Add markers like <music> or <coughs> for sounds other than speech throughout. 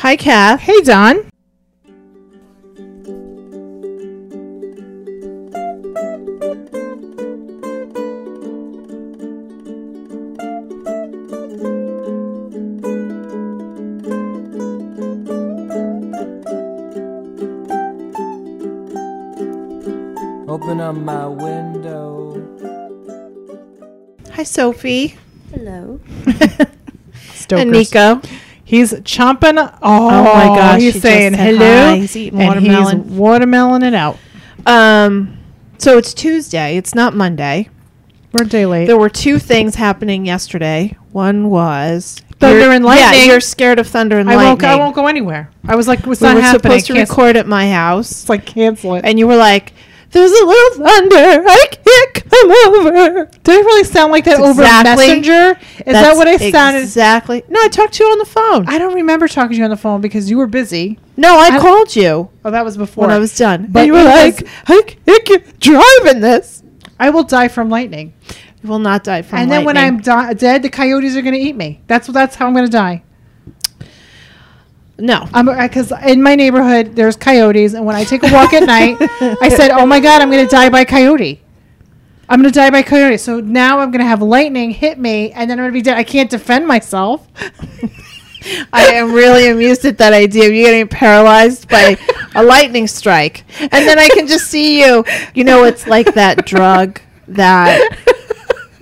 Hi, Kath. Hey, Don. Open up my window. Hi, Sophie. Hello. <laughs> Stokers. And Nico. He's chomping. Oh, my gosh, He's saying hello. hi. He's eating and watermelon. He's watermelon it out. Um, so it's Tuesday. It's not Monday. We're a day late. There were two things happening yesterday. One was Thunder and Yeah, lightning. you're scared of thunder and I won't. lightning. I won't go anywhere. I was like, "What's we not were happening?" supposed to record at my house, It's like cancel it. and you were like, "There's a little thunder. I can't come over." Did I really sound like that That's over exactly- Messenger? Is that what I sounded? Exactly. No, I talked to you on the phone. I don't remember talking to you on the phone because you were busy. no, I, I- called you Oh, that was before. when I was done. But and you were like, was- "I can't driving this." I will die from lightning. You will not die from and then when. I'm di- dead, the coyotes are going to eat me. That's that's how I'm going to die. No, I'm uh, because in my neighborhood there's coyotes, and when I take a walk at night, I said, "Oh my god, I'm going to die by coyote." I'm going to die by coyote. So now I'm going to have lightning hit me, and then I'm going to be dead. I can't defend myself. I am really amused at that idea of you getting paralyzed by a lightning strike. And then I can just see you. You know, it's like that drug that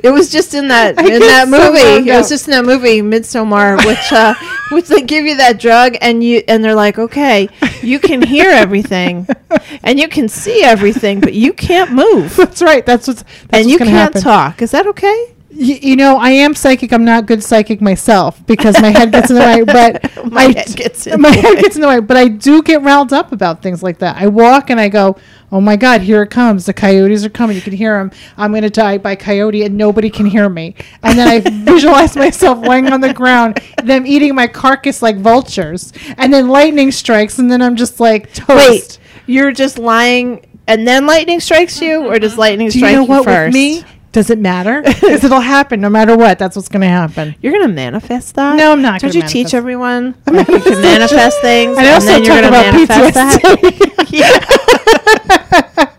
it was just in that <laughs> I in that movie. It was just in that movie Midsommar, which uh, <laughs> which they give you that drug and you and they're like, okay, you can hear everything <laughs> and you can see everything, but you can't move That's right. That's what's that's and what's you can't happen. talk. Is that okay? Y- you know, I am psychic. I'm not good psychic myself because my head gets in the way. <laughs> But My I head d- gets in my the head way. gets in the way. But I do get riled up about things like that. I walk and I go, "Oh my God, here it comes! The coyotes are coming. You can hear them. I'm going to die by coyote, and nobody can hear me." And then I <laughs> visualize myself laying on the ground, them eating my carcass like vultures, and then lightning strikes, and then I'm just like toast. Wait, you're just lying and then lightning strikes you, or does mm-hmm. lightning do you strike know you what first? with me? Does it matter? <laughs> Because it'll happen no matter what. That's what's going to happen. You're gonna manifest that? No, I'm not Don't gonna you teach everyone? I'm Like you can manifest things, I and also then you're talk gonna about manifest that.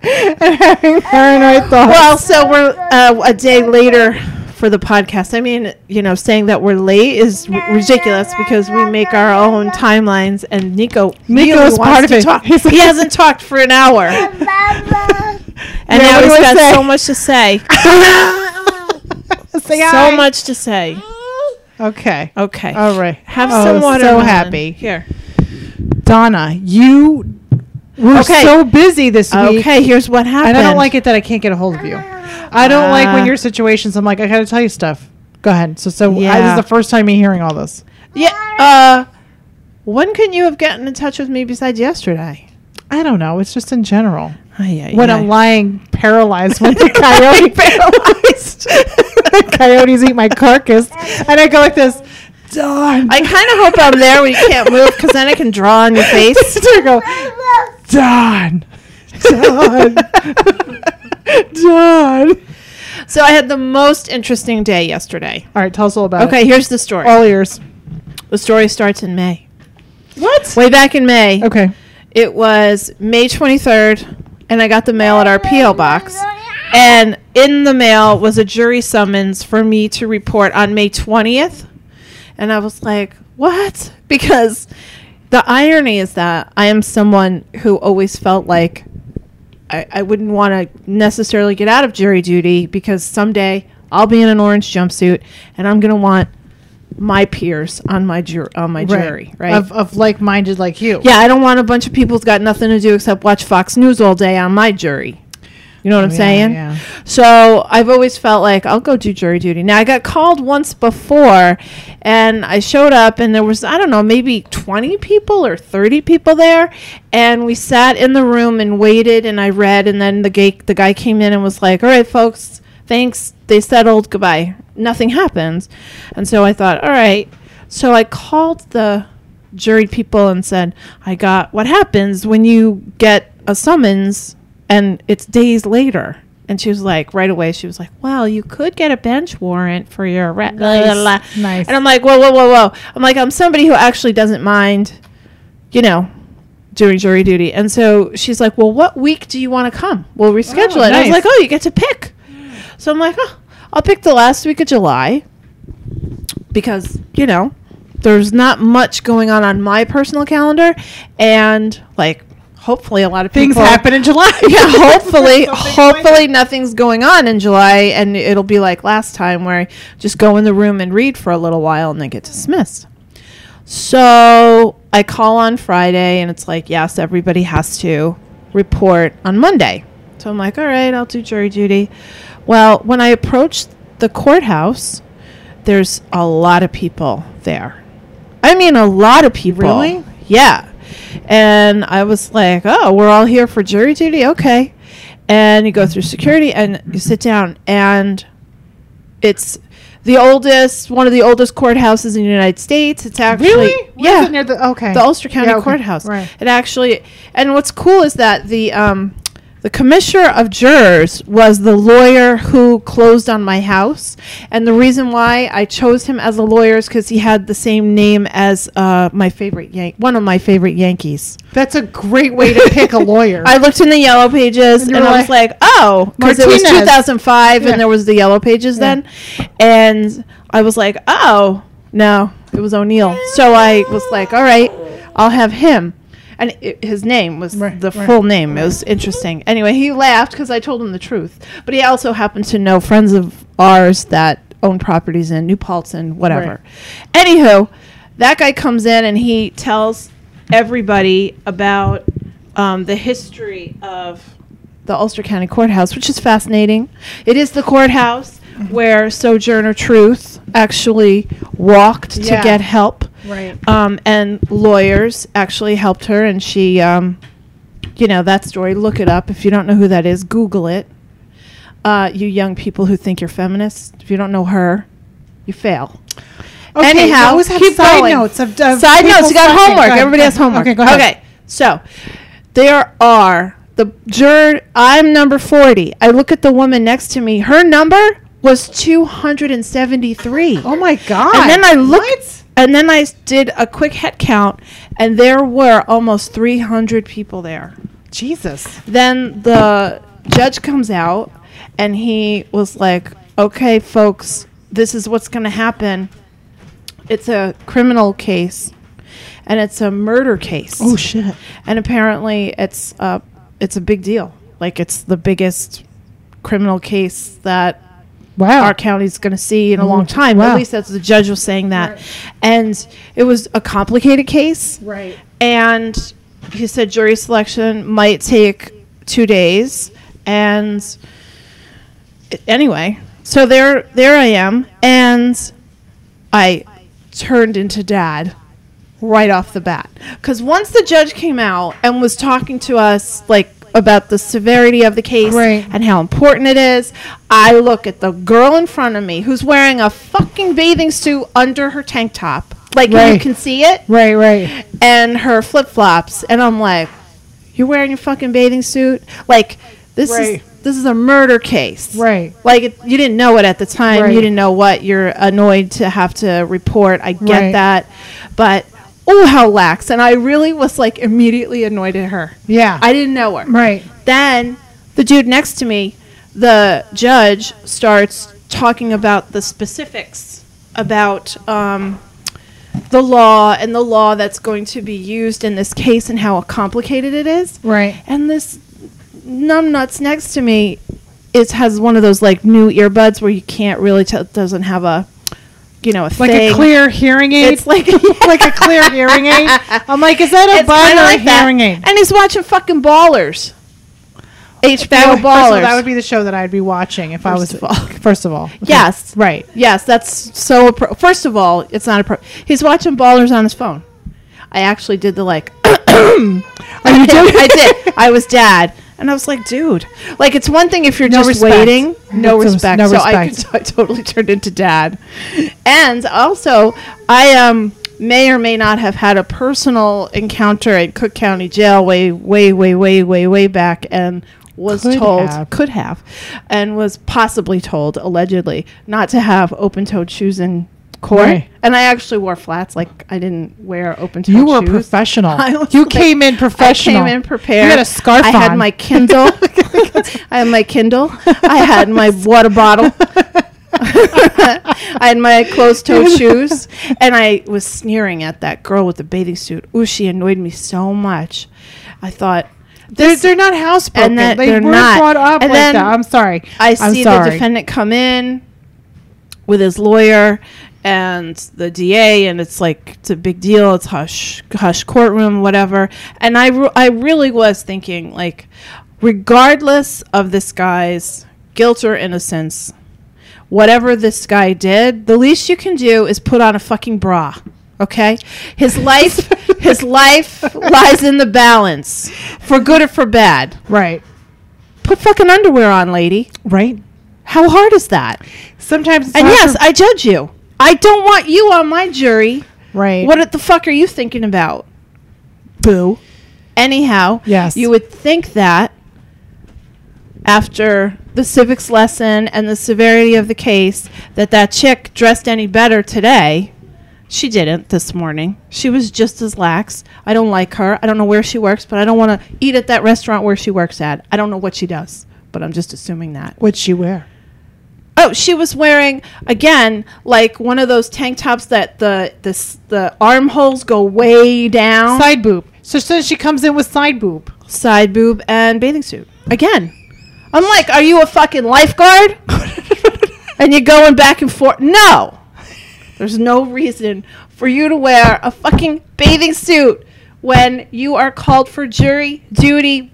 <laughs> and having paranoid thoughts. well, so we're uh, a day later for the podcast. I mean, you know, saying that we're late is r- ridiculous because we make our own timelines, and Nico really Nico's wants part of to it. talk. He's he hasn't talked for an hour, <laughs> and Yeah, now he's got say? so much to say. <laughs> Say so hi. much to say. Okay. Okay. All right. Have Oh, some water. So happy. Here. Donna, you were Okay. so busy this week. Okay, here's what happened. And I don't like it that I can't get a hold of you. I don't like when Ah. your situations. I'm like, I got to tell you stuff. Go ahead. So, so I, this is the first time me hearing all this. Yeah. Uh, when can you have gotten in touch with me besides yesterday? I don't know. It's just in general. Ay, ay, When ay. I'm lying paralyzed <laughs> when the coyote paralyzed. the <laughs> coyotes eat my carcass, <laughs> and I go like this. Dawn. I kind of hope I'm there when you can't move because then I can draw on your face. I go. Dawn. Dawn. So I had the most interesting day yesterday. All right, tell us all about it. Okay, here's the story. All ears. The story starts in May. What? Way back in May, Okay. it was May 23rd, and I got the mail at our P.O. box. And in the mail was a jury summons for me to report on May 20th. And I was like, what? <laughs> Because the irony is that I am someone who always felt like I, I wouldn't want to necessarily get out of jury duty because someday I'll be in an orange jumpsuit and I'm going to want my peers on my jur- on my jury, right? Of, of like minded like you. Yeah, I don't want a bunch of people who's got nothing to do except watch Fox News all day on my jury. You know what I'm Yeah, saying? yeah. So I've always felt like I'll go do jury duty. Now I got called once before, and I showed up, and there was I don't know maybe 20 people or 30 people there, and we sat in the room and waited, and I read, and then the guy the guy came in and was like, "All right, folks, thanks." They settled. Goodbye. Nothing happens, and so I thought, all right. So I called the jury people and said, I got what happens when you get a summons and it's days later. And she was like, right away, she was like, well, you could get a bench warrant for your arrest. blah. Nice. And I'm like, whoa, whoa, whoa, whoa. I'm like, I'm somebody who actually doesn't mind, you know, doing jury duty. And so she's like, well, what week do you want to come? We'll reschedule Oh, it. And I was like, oh, you get to pick. So I'm like, oh, I'll pick the last week of July because, you know, there's not much going on on my personal calendar. And, like, hopefully a lot of Things people happen in July. <laughs> yeah, hopefully, <laughs> hopefully nothing's going on in July, and it'll be like last time where I just go in the room and read for a little while and then get dismissed. So I call on Friday, and it's like, yes, everybody has to report on Monday. So I'm like, all right, I'll do jury duty. Well, when I approached the courthouse, there's a lot of people there. I mean, a lot of people. Really? Yeah. And I was like, oh, we're all here for jury duty? Okay. And you go through security and you sit down, and it's the oldest, one of the oldest courthouses in the United States. It's actually, Really? Yeah, it near the okay. the Ulster County Yeah, okay. Courthouse. Right. It actually, and what's cool is that the um, the commissioner of jurors was the lawyer who closed on my house, and the reason why I chose him as a lawyer is because he had the same name as uh, my favorite Yan- one of my favorite Yankees. That's a great way to pick a lawyer. <laughs> I looked in the yellow pages And and, I was like, oh, because it was 2005 Yeah. and there was the yellow pages Yeah. then. And I was like, oh, no, it was O'Neill. So I was like, all right, I'll have him. And it, his name was Right, the right. full name. It was interesting. Anyway, he laughed because I told him the truth. But he also happened to know friends of ours that own properties in New Paltz and whatever. Anywho, that guy comes in and he tells everybody about um, the history of the Ulster County Courthouse, which is fascinating. It is the courthouse where Sojourner Truth actually walked Yeah. to get help. right. Um, and lawyers actually helped her, and she, um, you know, that story. Look it up if you don't know who that is. Google it. Uh, you young people who think you're feminists, if you don't know her, you fail. Okay, Anyhow, always have keep side going. notes of, of Side people notes. You got sucking. homework. Ahead, Everybody go has ahead. homework. Okay, go ahead. Okay. So there are the juror. I'm number forty. I look at the woman next to me. Her number was two hundred and seventy-three. Oh my god. And then I looked, What? and then I did a quick head count, and there were almost 300 people there. Jesus. Then the judge comes out, and he was like, "Okay, folks, this is what's going to happen. It's a criminal case, and it's a murder case. Oh shit. and apparently, it's uh, it's a big deal. Like it's the biggest criminal case that Wow. our county's going to see in a long Mm, time. wow. At least that's the judge was saying that. Right. And it was a complicated case. right. And he said jury selection might take two days. And anyway, so there, there I am. And I turned into dad right off the bat. Because once the judge came out and was talking to us, like, about the severity of the case Right. and how important it is, I look at the girl in front of me who's wearing a fucking bathing suit under her tank top. Like, you can see it Right, right. and her flip flops, and I'm like, "You're wearing your fucking bathing suit? Like this Right. is this is a murder case, Right. Like it, you didn't know it at the time. Right. You didn't know what you're annoyed to have to report. I get Right. that, but oh, how lax! And I really was like immediately annoyed at her. Yeah. I didn't know her. right. Then the dude next to me, the judge, starts talking about the specifics about um, the law and the law that's going to be used in this case and how complicated it is. Right. And this numbnuts next to me is has one of those like new earbuds where you can't really tell. It doesn't have a, you know, a Like thing. a clear hearing aid. It's like <laughs> like a clear hearing aid. I'm like, is that a It's kinda or like a hearing aid? And he's watching fucking Ballers. HBO That would, first of all, Ballers. that would be the show that I'd be watching if I was. of all. <laughs> First of all, <laughs> Yes. right. Yes, that's so. Appro- First of all, it's not a. appro- He's watching Ballers on his phone. I actually did the like. <coughs> Oh, you did? I did. I was dad, and I was like, dude, like it's one thing if you're No just respect. waiting, no It's respect. no so I, respect. could, <laughs> I totally turned into dad, and also I um may or may not have had a personal encounter at Cook County Jail way, way, way, way, way, way back, and was Could told have. could have and was possibly told allegedly not to have open-toed shoes in court Right. and i actually wore flats like i didn't wear open-toed You were shoes. professional. <laughs> You like- came in professional. I came in prepared. You had a scarf I had my Kindle. <laughs> <laughs> I had my Kindle. I had my water bottle. I had my closed-toed shoes, and I was sneering at that girl with the bathing suit. Ooh, she annoyed me so much. I thought They're, they're not housebroken. That they they're were not. brought up And like then that. I'm sorry. I I'm see the defendant come in with his lawyer and the DA, and it's like it's a big deal. It's hush, hush courtroom, whatever. And I, re- I really was thinking, like, regardless of this guy's guilt or innocence, whatever this guy did, the least you can do is put on a fucking bra. Okay, his <laughs> life, his life lies in the balance, for good or for bad. Right. Put fucking underwear on, lady. Right. How hard is that? Sometimes. And yes, I judge you. I don't want you on my jury. right. What the fuck are you thinking about? Boo. Anyhow, Yes. you would think that after the civics lesson and the severity of the case that that chick dressed any better today. She didn't this morning. She was just as lax. I don't like her. I don't know where she works, but I don't want to eat at that restaurant where she works at. I don't know what she does, but I'm just assuming that. What'd she wear? Oh, she was wearing again like one of those tank tops that the the the armholes go way down, Side boob. So since she comes in with side boob. side boob and bathing suit. Again, I'm like, are you a fucking lifeguard? <laughs> and you're going back and forth? No, there's no reason for you to wear a fucking bathing suit when you are called for jury duty.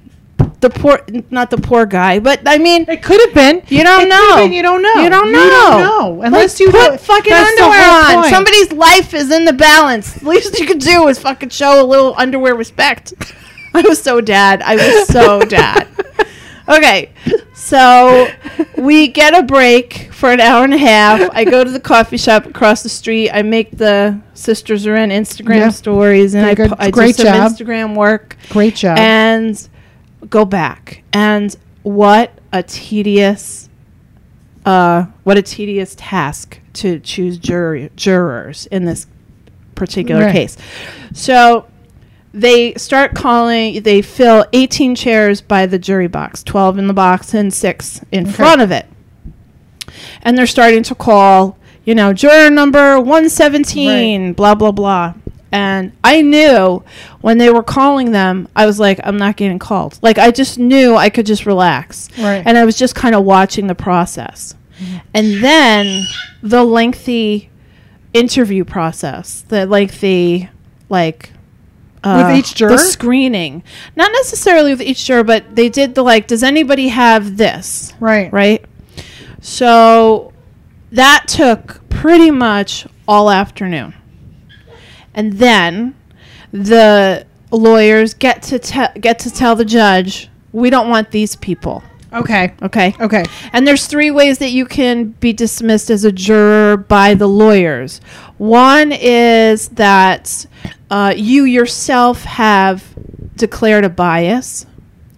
The poor, not the poor guy, but I mean, It could have been. You don't It know. been, You don't know. You don't know. You don't know. Unless Like, you put fucking underwear on. point. Somebody's life is in the balance. The <laughs> least you could do is fucking show a little underwear respect. <laughs> I was so dad. I was so dad. <laughs> Okay, so we get a break for an hour and a half. I go to the coffee shop across the street. I make the sisters are in Instagram Yeah. stories, and I, pu- I do some job. Instagram work Great job. and go back. And what a tedious uh what a tedious task to choose jury jurors in this particular Right. case. So they start calling they fill 18 chairs by the jury box 12 in the box and 6 in front of it. And they're starting to call you know juror number 117 blah blah blah and i knew when they were calling them i was like i'm not getting called like i just knew i could just relax Right. and i was just kind of watching the process and then the lengthy interview process the lengthy like uh, With each juror? the screening not necessarily with each juror but they did the like does anybody have this right. right? So that took pretty much all afternoon. And then the lawyers get to te- get to tell the judge, we don't want these people, Okay. okay? Okay. And there's three ways that you can be dismissed as a juror by the lawyers. One is that uh, you yourself have declared a bias,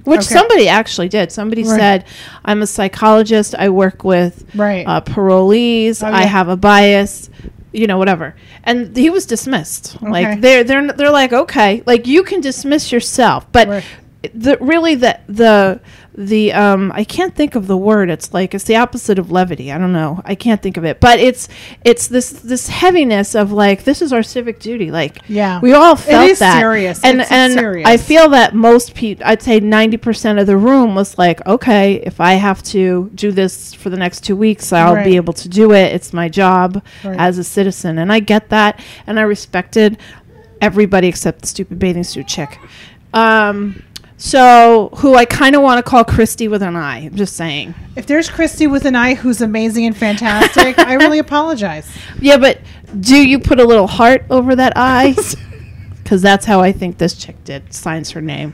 which Okay. somebody actually did. Somebody Right. said, "I'm a psychologist. I work with Right. uh, parolees. Oh, I have a bias." You know, whatever, and he was dismissed. Okay. Like they're they're they're like, okay, like you can dismiss yourself, but Right. The really the the the um I can't think of the word. It's like it's the opposite of levity. I don't know. I can't think of it. But it's it's this this heaviness of like this is our civic duty. Like Yeah. we all felt is that. serious. And It's and serious. I feel that most people I'd say 90% of the room was like, "Okay, if I have to do this for the next 2 weeks, I'll Right. be able to do it. It's my job Right. as a citizen." And I get that and I respected everybody except the stupid bathing suit chick. Um, so who I kind of want to call Christy with an I. I'm just saying. If there's Christy with an eye who's amazing and fantastic, I really <laughs> apologize. Yeah, but do you put a little heart over that I? <laughs> Because that's how I think this chick did. Signs her name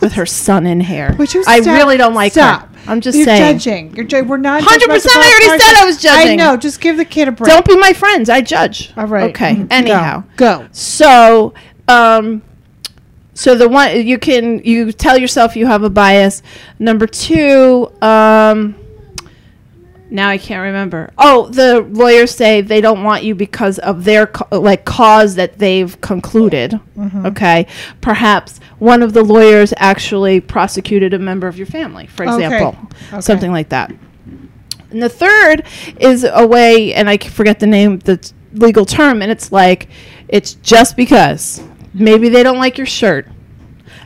with her son in hair. Would you I stop- really don't like stop. her. I'm just You're saying. judging. You're ju- we're not 100% I judgmental already said I was judging. I know. Just give the kid a break. Don't be my friends. I judge. All right. Okay. Mhm. Anyhow. Go. Go. So, um, so the one you can you tell yourself you have a bias. Number two, um, now I can't remember. Oh, the lawyers say they don't want you because of their co- like cause that they've concluded. Okay, perhaps one of the lawyers actually prosecuted a member of your family, for example, Okay. something like that. And the third is a way, and I forget the name, the t- legal term, and it's like, it's just because. Maybe they don't like your shirt.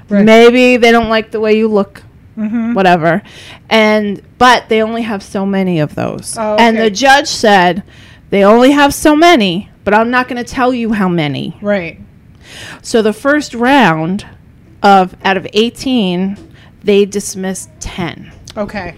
Right. Maybe they don't like the way you look. Mm-hmm. Whatever. And, but they only have so many of those. Oh, And the judge said, they only have so many, but I'm not going to tell you how many. Right. So the first round of, out of 18, they dismissed 10 Okay.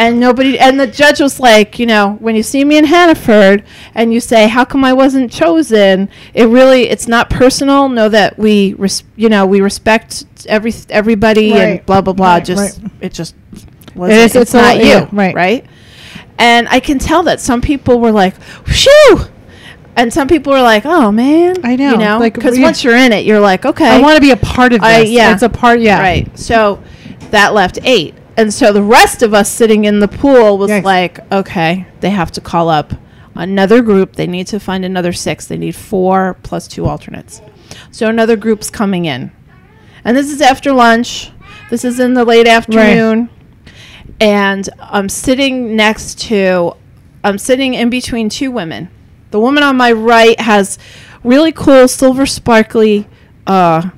And nobody and the judge was like you know when you see me in hannaford and you say how come i wasn't chosen it really it's not personal know that we res- you know we respect every everybody Right. and blah blah blah Right, just right. it just was is- it's, it's not you yeah, right. right and i can tell that some people were like shoo and some people were like oh man I know, you know like, because we- once you're in it you're like okay I want to be a part of this. I- yeah. It's a part. Yeah. Right. So that left eight. And so the rest of us sitting in the pool was like, okay, they have to call up another group. They need to find another six. They need four plus two alternates. So another group's coming in. And this is after lunch. This is in the late afternoon. Right. And I'm sitting next to, I'm sitting in between two women. The woman on my right has really cool silver sparkly uh,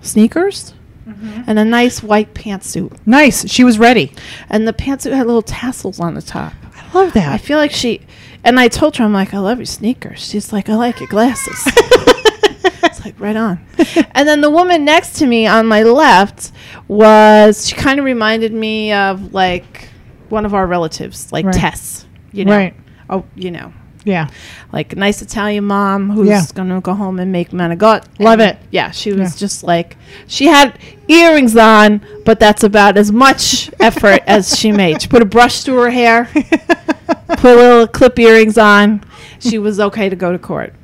sneakers Mm-hmm. and a nice white pantsuit. Nice. She was ready. And the pantsuit had little tassels on the top. I love that. I feel like she, and I told her, I'm like, I love your sneakers. She's like, I like your glasses. <laughs> it's like, right on. and then the woman next to me on my left was, she kind of reminded me of like one of our relatives, like Right. Tess, you know. Right. Oh, you know, Yeah. like a nice Italian mom who's Yeah. gonna go home and make manigot. Love And, it. Yeah, she was Yeah. just like she had earrings on, but that's about as much <laughs> effort as she made. She put a brush through her hair, <laughs> put a little clip earrings on. She was okay to go to court.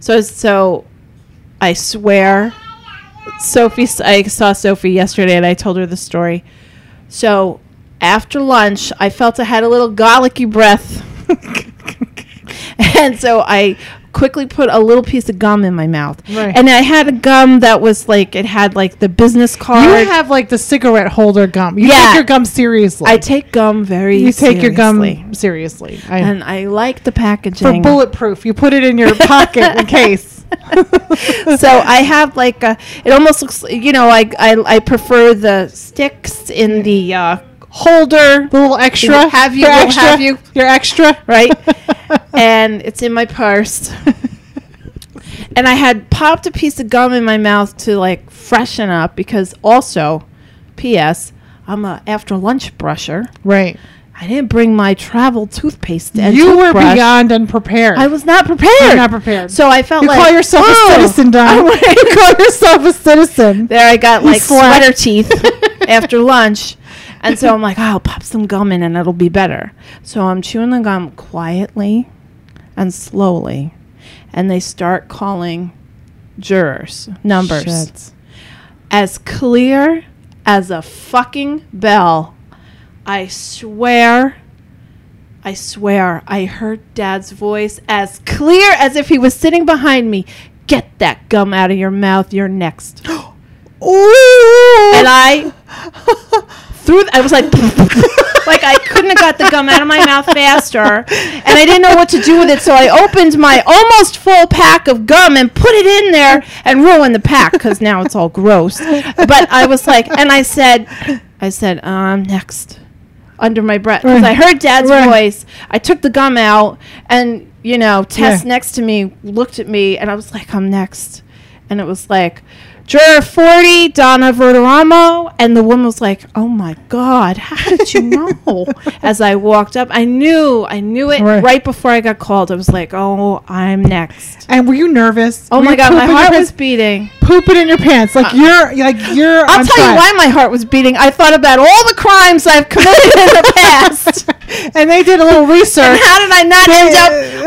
So so, I swear, Sophie. I saw Sophie yesterday, and I told her the story. So after lunch, I felt I had a little garlicky breath. <laughs> <laughs> and so I quickly put a little piece of gum in my mouth. Right. And I had a gum that was like it had like the business card. You have like the cigarette holder gum. You Yeah. take your gum seriously. I take gum very you take your gum seriously. I, and I like the packaging. for bulletproof. You put it in your <laughs> pocket in case. <laughs> so I have like a, it almost looks you know I I, I prefer the sticks in the uh, holder The little extra. Have you- extra. have you. Your extra. right <laughs> and it's in my purse <laughs> and I had popped a piece of gum in my mouth to like freshen up because also P.S. I'm a after lunch brusher. right. I didn't bring my travel toothpaste and you were beyond unprepared. I was not prepared. You're not prepared. So I felt you like call yourself "Oh." a citizen, Don. <laughs> you call yourself a citizen. There I got like sweater teeth after lunch. And so I'm like, oh, I'll pop some gum in and it'll be better. So I'm chewing the gum quietly and slowly. And they start calling jurors numbers Shit. as clear as a fucking bell. I swear, I swear, I heard Dad's voice as clear as if he was sitting behind me. Get that gum out of your mouth. You're next. <gasps> Ooh. And I <laughs> threw. th- I was like, <laughs> like I couldn't have got the gum out of my mouth faster, and I didn't know what to do with it. So I opened my almost full pack of gum and put it in there and ruined the pack because now it's all gross. But I was like, and I said, I said, um, next, under my breath because I heard Dad's Right. voice. I took the gum out, and you know, Tess Yeah. next to me looked at me, and I was like, I'm next, and it was like. Juror 40, Donna Verderamo. And the woman was like, Oh my God, how did you know? <laughs> As I walked up, I knew, I knew it Right. right. before I got called. I was like, Oh, I'm next. And were you nervous? Oh Were my God, my heart was beating. pooping in your pants. Like uh, you're like you're. I'll tell you why my heart was beating. I thought about all the crimes I've committed in the past. <laughs> and they did a little And research. how did I not end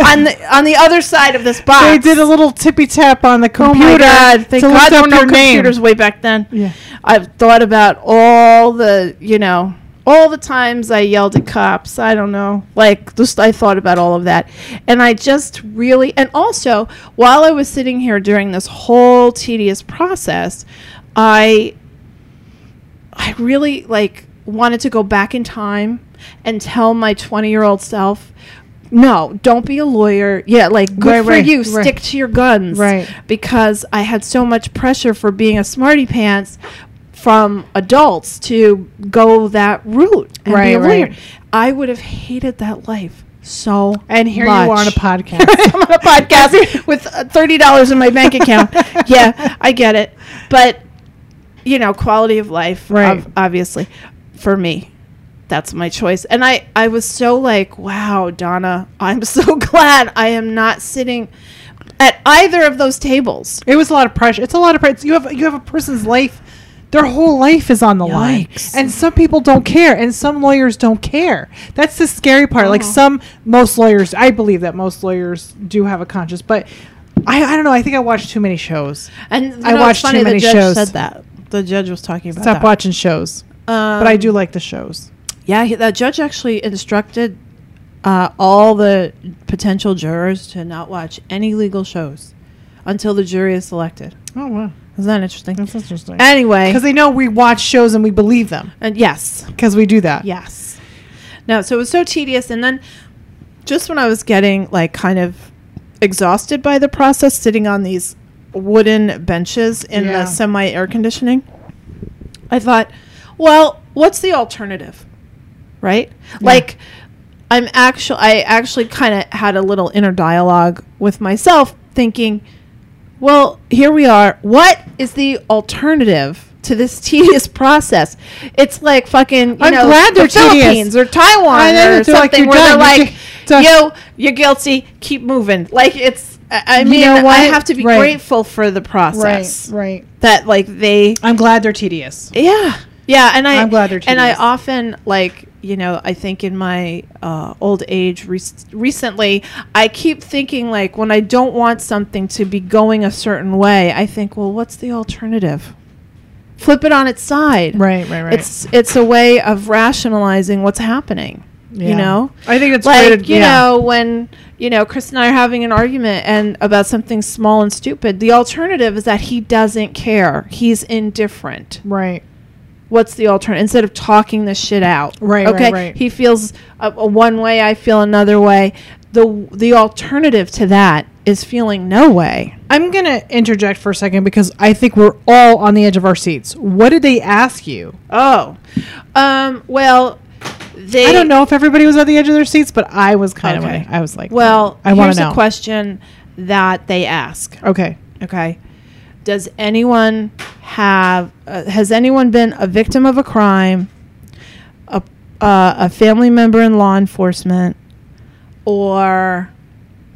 up on the on the other side of this box? They did a little tippy tap on the Oh computer my god! Thank God look there up were no your name. computers way back then. Yeah. I've thought about all the, you know, all the times I yelled at cops. I don't know. Like, just I thought about all of that. And I just really, and also, while I was sitting here during this whole tedious process, I, I really, like, wanted to go back in time and tell my 20 year old self, no, don't be a lawyer. Yeah, like, good Right, for right, you. right. Stick to your guns Right. because I had so much pressure for being a smarty pants from adults to go that route and be a lawyer. right. I would have hated that life so And here much. you are on a <laughs> podcast. I'm on a podcast <laughs> with uh, thirty dollars in my bank account. <laughs> yeah, I get it, but you know, quality of life, Right. ob- obviously, for me, that's my choice. And I, I was so like, wow, Donna, I'm so <laughs> glad I am not sitting at either of those tables. It was a lot of pressure. It's a lot of pressure. You have you have a person's life. Their whole life is on the line, and some people don't care, and some lawyers don't care. That's the scary part. Like Oh. some, most lawyers, I believe that most lawyers do have a conscience, but I, I don't know. I think I watched too many shows. And you I know, it's watched too many the judge shows. Said that the judge was talking about Stop that. watching shows, Um, but I do like the shows. Yeah, he, the judge actually instructed uh, all the potential jurors to not watch any legal shows until the jury is selected. Oh wow, Isn't that interesting? that's interesting. Anyway, Because they know we watch shows and we believe them. and yes, Because we do that. yes. No, so it was so tedious, and then just when I was getting like kind of exhausted by the process, sitting on these wooden benches in Yeah. the semi air conditioning, I thought, well, what's the alternative? Right? Like I'm actually I actually kind of had a little inner dialogue with myself thinking, well, here we are. What is the alternative to this <laughs> tedious process? It's like fucking you I'm know glad the they're tedious. Philippines or Taiwan or like, something "You're where they're done, you're yo, you're guilty, keep moving. Like it's I I You mean, know I have to be Right. grateful for the process right. Right. that like they I'm glad they're tedious. yeah yeah and i I'm glad they're and i often like you know i think in my uh, old age rec- recently i keep thinking like when i don't want something to be going a certain way i think well what's the alternative flip it on its side Right, right, right. it's it's a way of rationalizing what's happening you know I think it's like great. you yeah. know when you know chris and i are having an argument and about something small and stupid the alternative is that he doesn't care he's indifferent Right. What's the alternative instead of talking this shit out Right, right, okay right. he feels a, a one way i feel another way the the alternative to that is feeling no way I'm going to interject for a second because I think we're all on the edge of our seats. What did they ask you? oh um well they I don't know if everybody was on the edge of their seats, but I was kind Okay. of. I was like, well I want to know. a question that they ask Okay. Okay. Does anyone have, uh, has anyone been a victim of a crime, a, uh, a family member in law enforcement, or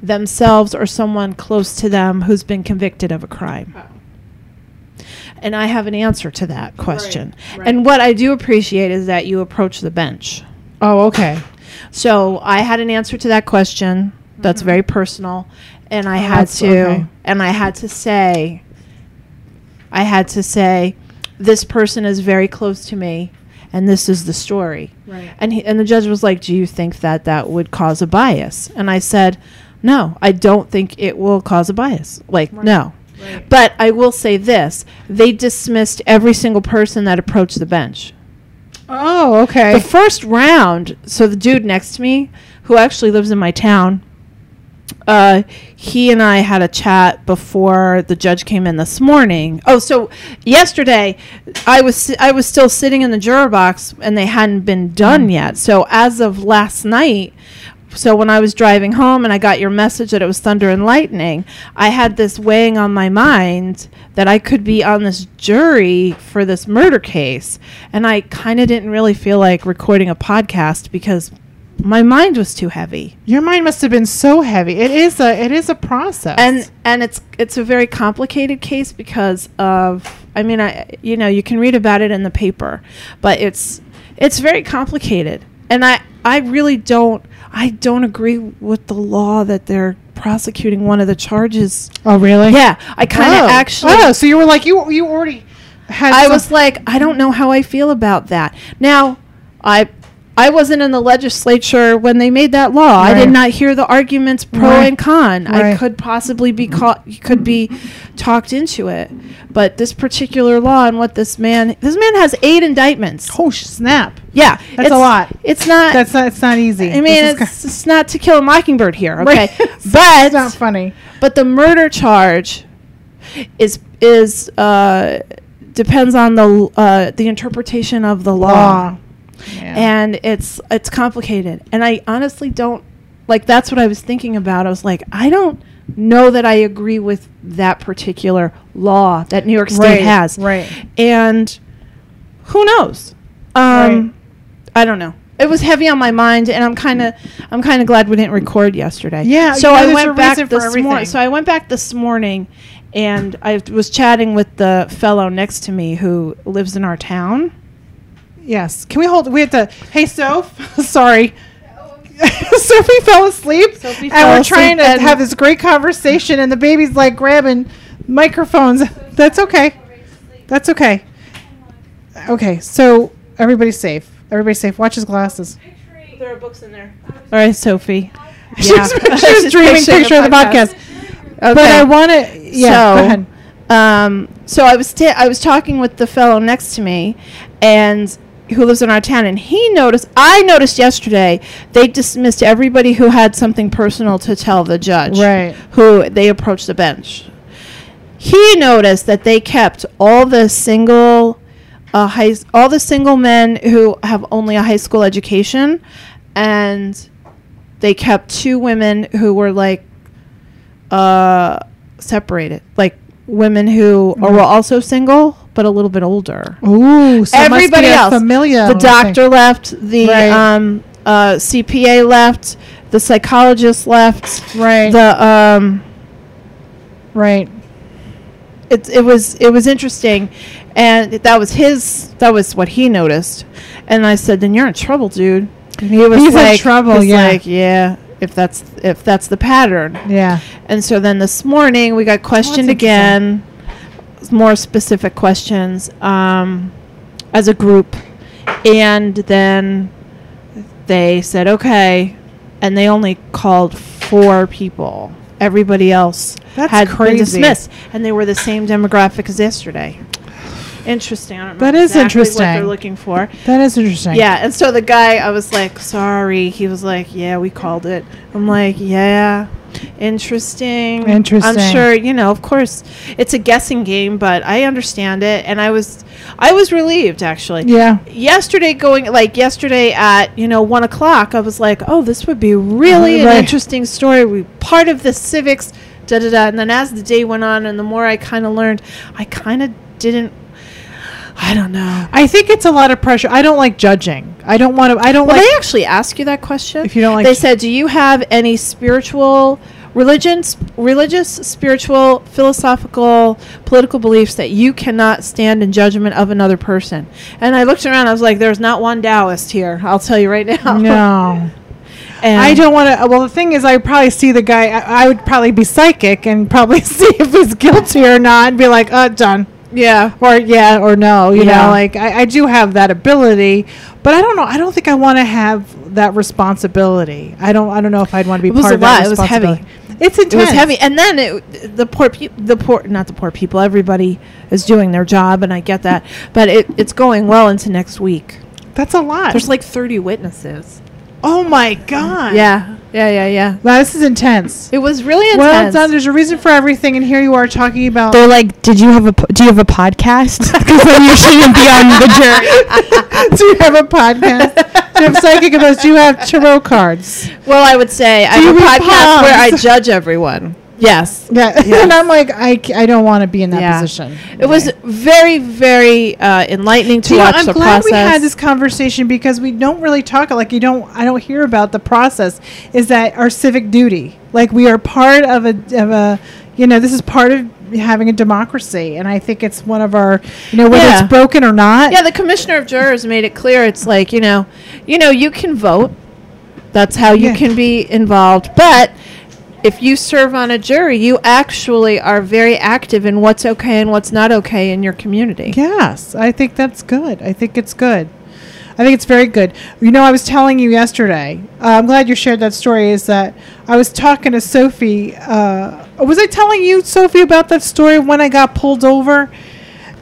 themselves or someone close to them who's been convicted of a crime? And I have an answer to that question. right. And what I do appreciate is that you approach the bench. Oh, okay. So I had an answer to that question that's very personal, and I had to, okay. and I had to say, I had to say, this person is very close to me, and this is the story. Right. And he, and the judge was like, "Do you think that that would cause a bias?" And I said, "No, I don't think it will cause a bias. Like, no." Right. But I will say this: they dismissed every single person that approached the bench. Oh, okay. The first round, so the dude next to me, who actually lives in my town, uh, he and I had a chat before the judge came in this morning. Oh, so yesterday, I was si- I was still sitting in the juror box, and they hadn't been done yet. So as of last night. So when I was driving home and I got your message that it was thunder and lightning, I had this weighing on my mind that I could be on this jury for this murder case, and I kind of didn't really feel like recording a podcast because my mind was too heavy. Your mind must have been so heavy. It is a. It is a process. and and it's it's a very complicated case because of I mean I you know you can read about it in the paper, but it's it's very complicated. And I I really don't. I don't agree with the law that they're prosecuting one of the charges. Oh, really? Yeah, I kind of oh. actually. Oh, so you were like you you already had. I was like, I don't know how I feel about that. Now, I I wasn't in the legislature when they made that law. I did not hear the arguments pro Right. and con. I could possibly be caught could be talked into it. But this particular law and what this man this man has eight indictments. Oh snap! Yeah, That's a lot. It's not That's not. It's not easy. I mean, it's, it's not to kill a mockingbird here, okay? <laughs> Right. <laughs> but it's not funny. but the murder charge is is uh, depends on the uh, the interpretation of the law, Law. Yeah. and it's it's complicated. And I honestly don't like. That's what I was thinking about. I was like, I don't know that I agree with that particular law that New York State Right, has, right. and who knows? Um, Right. I don't know. It was heavy on my mind, and I'm kind of, I'm kind of glad we didn't record yesterday. Yeah, So you know, I went back this morning. So I went back this morning, and I was chatting with the fellow next to me who lives in our town. Yes. Can we hold? We have to. Hey, Soph. <laughs> Sorry. <laughs> Sophie fell asleep, Sophie and we're asleep trying to and- have this great conversation, and the baby's like grabbing microphones. That's okay. That's okay. Okay, so everybody's safe. Everybody's safe. Watch his glasses. There are books in there. All right, Sophie. <laughs> She was, she was dreaming picture of the podcast. But I want to. Yeah. So- go ahead. Um, so I was ta- I was talking with the fellow next to me, and who lives in our town, and he noticed. I noticed yesterday they dismissed everybody who had something personal to tell the judge. Right. Who they approached the bench. He noticed that they kept all the single, uh, high, all the single men who have only a high school education, and they kept two women who were like uh separated like women who are, were also single but a little bit older Ooh. So everybody else Familiar. the doctor left the Right. um uh cpa left the psychologist left Right. the um right. it, it was it was interesting and that was his that was what he noticed and i said then you're in trouble dude and he was He's in trouble, yeah. like yeah if that's if that's the pattern Yeah. And so then this morning we got questioned Oh, again, more specific questions um, as a group. And then they said, okay. And they only called four people. Everybody else That's had crazy. been dismissed. And they were the same demographic as yesterday. Interesting. I don't That is exactly what interesting. they're looking for. That is interesting. Yeah, and so the guy, I was like, sorry. He was like, yeah, we called it. I'm like, yeah, interesting. Interesting. I'm sure, you know, of course, it's a guessing game, but I understand it, and I was, I was relieved actually. Yeah. Yesterday, going like yesterday at you know one o'clock, I was like, oh, this would be really Right. an interesting story. We part of the civics, da da da. And then as the day went on, and the more I kind of learned, I kind of didn't. I don't know. I think it's a lot of pressure. I don't like judging. I don't want to. I don't Well, like. they actually ask you that question. If you don't like- they said, "Do you have any spiritual, religion, sp- religious, spiritual, philosophical, political beliefs that you cannot stand in judgment of another person?" And I looked around. I was like, "There's not one Taoist here. I'll tell you right now." no. <laughs> And I don't want to. Well, the thing is, I would probably see the guy. I, I would probably be psychic and probably <laughs> see if he's guilty or not, and be like, "Uh, done," Yeah. or yeah, or no. You Yeah. know, like I, I do have that ability, but I don't know. I don't think I want to have that responsibility. I don't. I don't know if I'd want to be It was part a of that lot. It was heavy. It's intense. It was heavy, and then it, the poor people, the poor, not the poor people. Everybody is doing their job, and I get that, but it, it's going well into next week. That's a lot. There's like 30 witnesses. Oh my mm-hmm. god. Yeah, yeah, yeah, yeah. Wow, this is intense. It was really Well intense. done. There's a reason for everything, and here you are talking about. They're like, "Did you have a po- do you have a podcast? <laughs> Because then you shouldn't be on the jury." <laughs> do you have a podcast? do you have psychic abilities? Do you have tarot cards? well, I would say I have a podcast where I judge everyone. Yes. <laughs> Yeah, Yes. and I'm like, I, I don't want to be in that Yeah. position. It was very, very uh, enlightening to Do you know, watch I'm the glad process. we had this conversation because we don't really talk like you don't. I don't hear about the process. Is that our civic duty? Like we are part of a of a. You know, this is part of having a democracy, and I think it's one of our. You know, whether Yeah. it's broken or not. yeah, the commissioner of jurors made it clear. It's like you know, you know, you can vote. That's how you Yeah. can be involved. But if you serve on a jury, you actually are very active in what's okay and what's not okay in your community. Yes, I think that's good. I think it's good. I think it's very good. You know, I was telling you yesterday. Uh, I'm glad you shared that story. Is that I was talking to Sophie. Uh, was I telling you, Sophie, about that story when I got pulled over?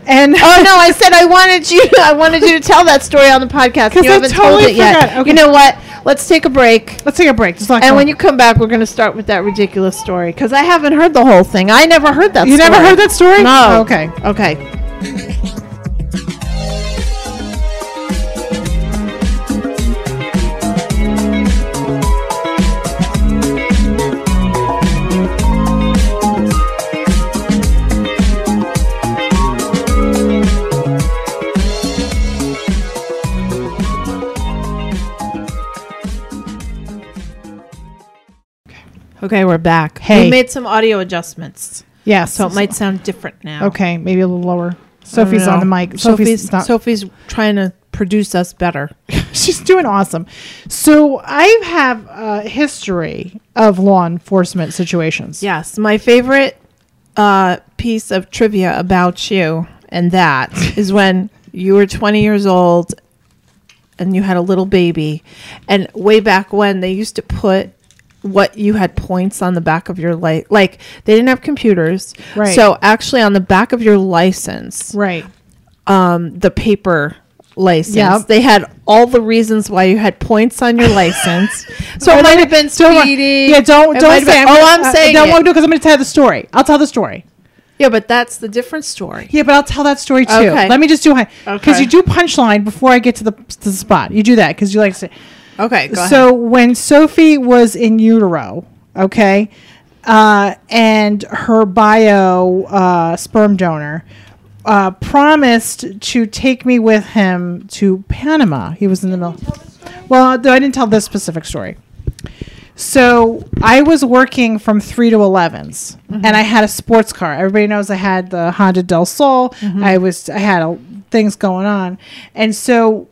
And Oh no! <laughs> I said I wanted you. I wanted you to tell that story on the podcast. <laughs> You I haven't totally told it yet. forgot. Okay. You know what? Let's take a break. let's take a break. Just like And when you come back, we're going to start with that ridiculous story because I haven't heard the whole thing. I never heard that. you story. never heard that story? No. Okay. Okay. Okay, we're back. Hey. we made some audio adjustments, Yes. so it might sound different now. Okay, maybe a little lower. Sophie's on the mic. Sophie's Sophie's, not. Sophie's trying to produce us better. <laughs> she's doing awesome. So I have a history of law enforcement situations. Yes, my favorite uh, piece of trivia about you and that <laughs> is when you were 20 years old and you had a little baby, and way back when they used to put what you had points on the back of your light like they didn't have computers Right. so actually on the back of your license Right. um the paper license Yep. they had all the reasons why you had points on your license <laughs> so it might have been speeding Yeah, don't don't say. been- oh i'm uh, saying Don't it. because I'm going to tell the story. I'll tell the story. Yeah, but that's the different story. Yeah, but I'll tell that story too. Okay. Let me just do because Okay. you do punchline before I get to the to the spot. You do that because you like to say. Okay, go so when Sophie was in utero, okay, uh, and her bio uh, sperm donor uh, promised to take me with him to Panama. He was in the middle. Well, I didn't tell this specific story. So I was working from three to 11s, and I had a sports car. Everybody knows I had the Honda Del Sol. I was I had a, things going on, and so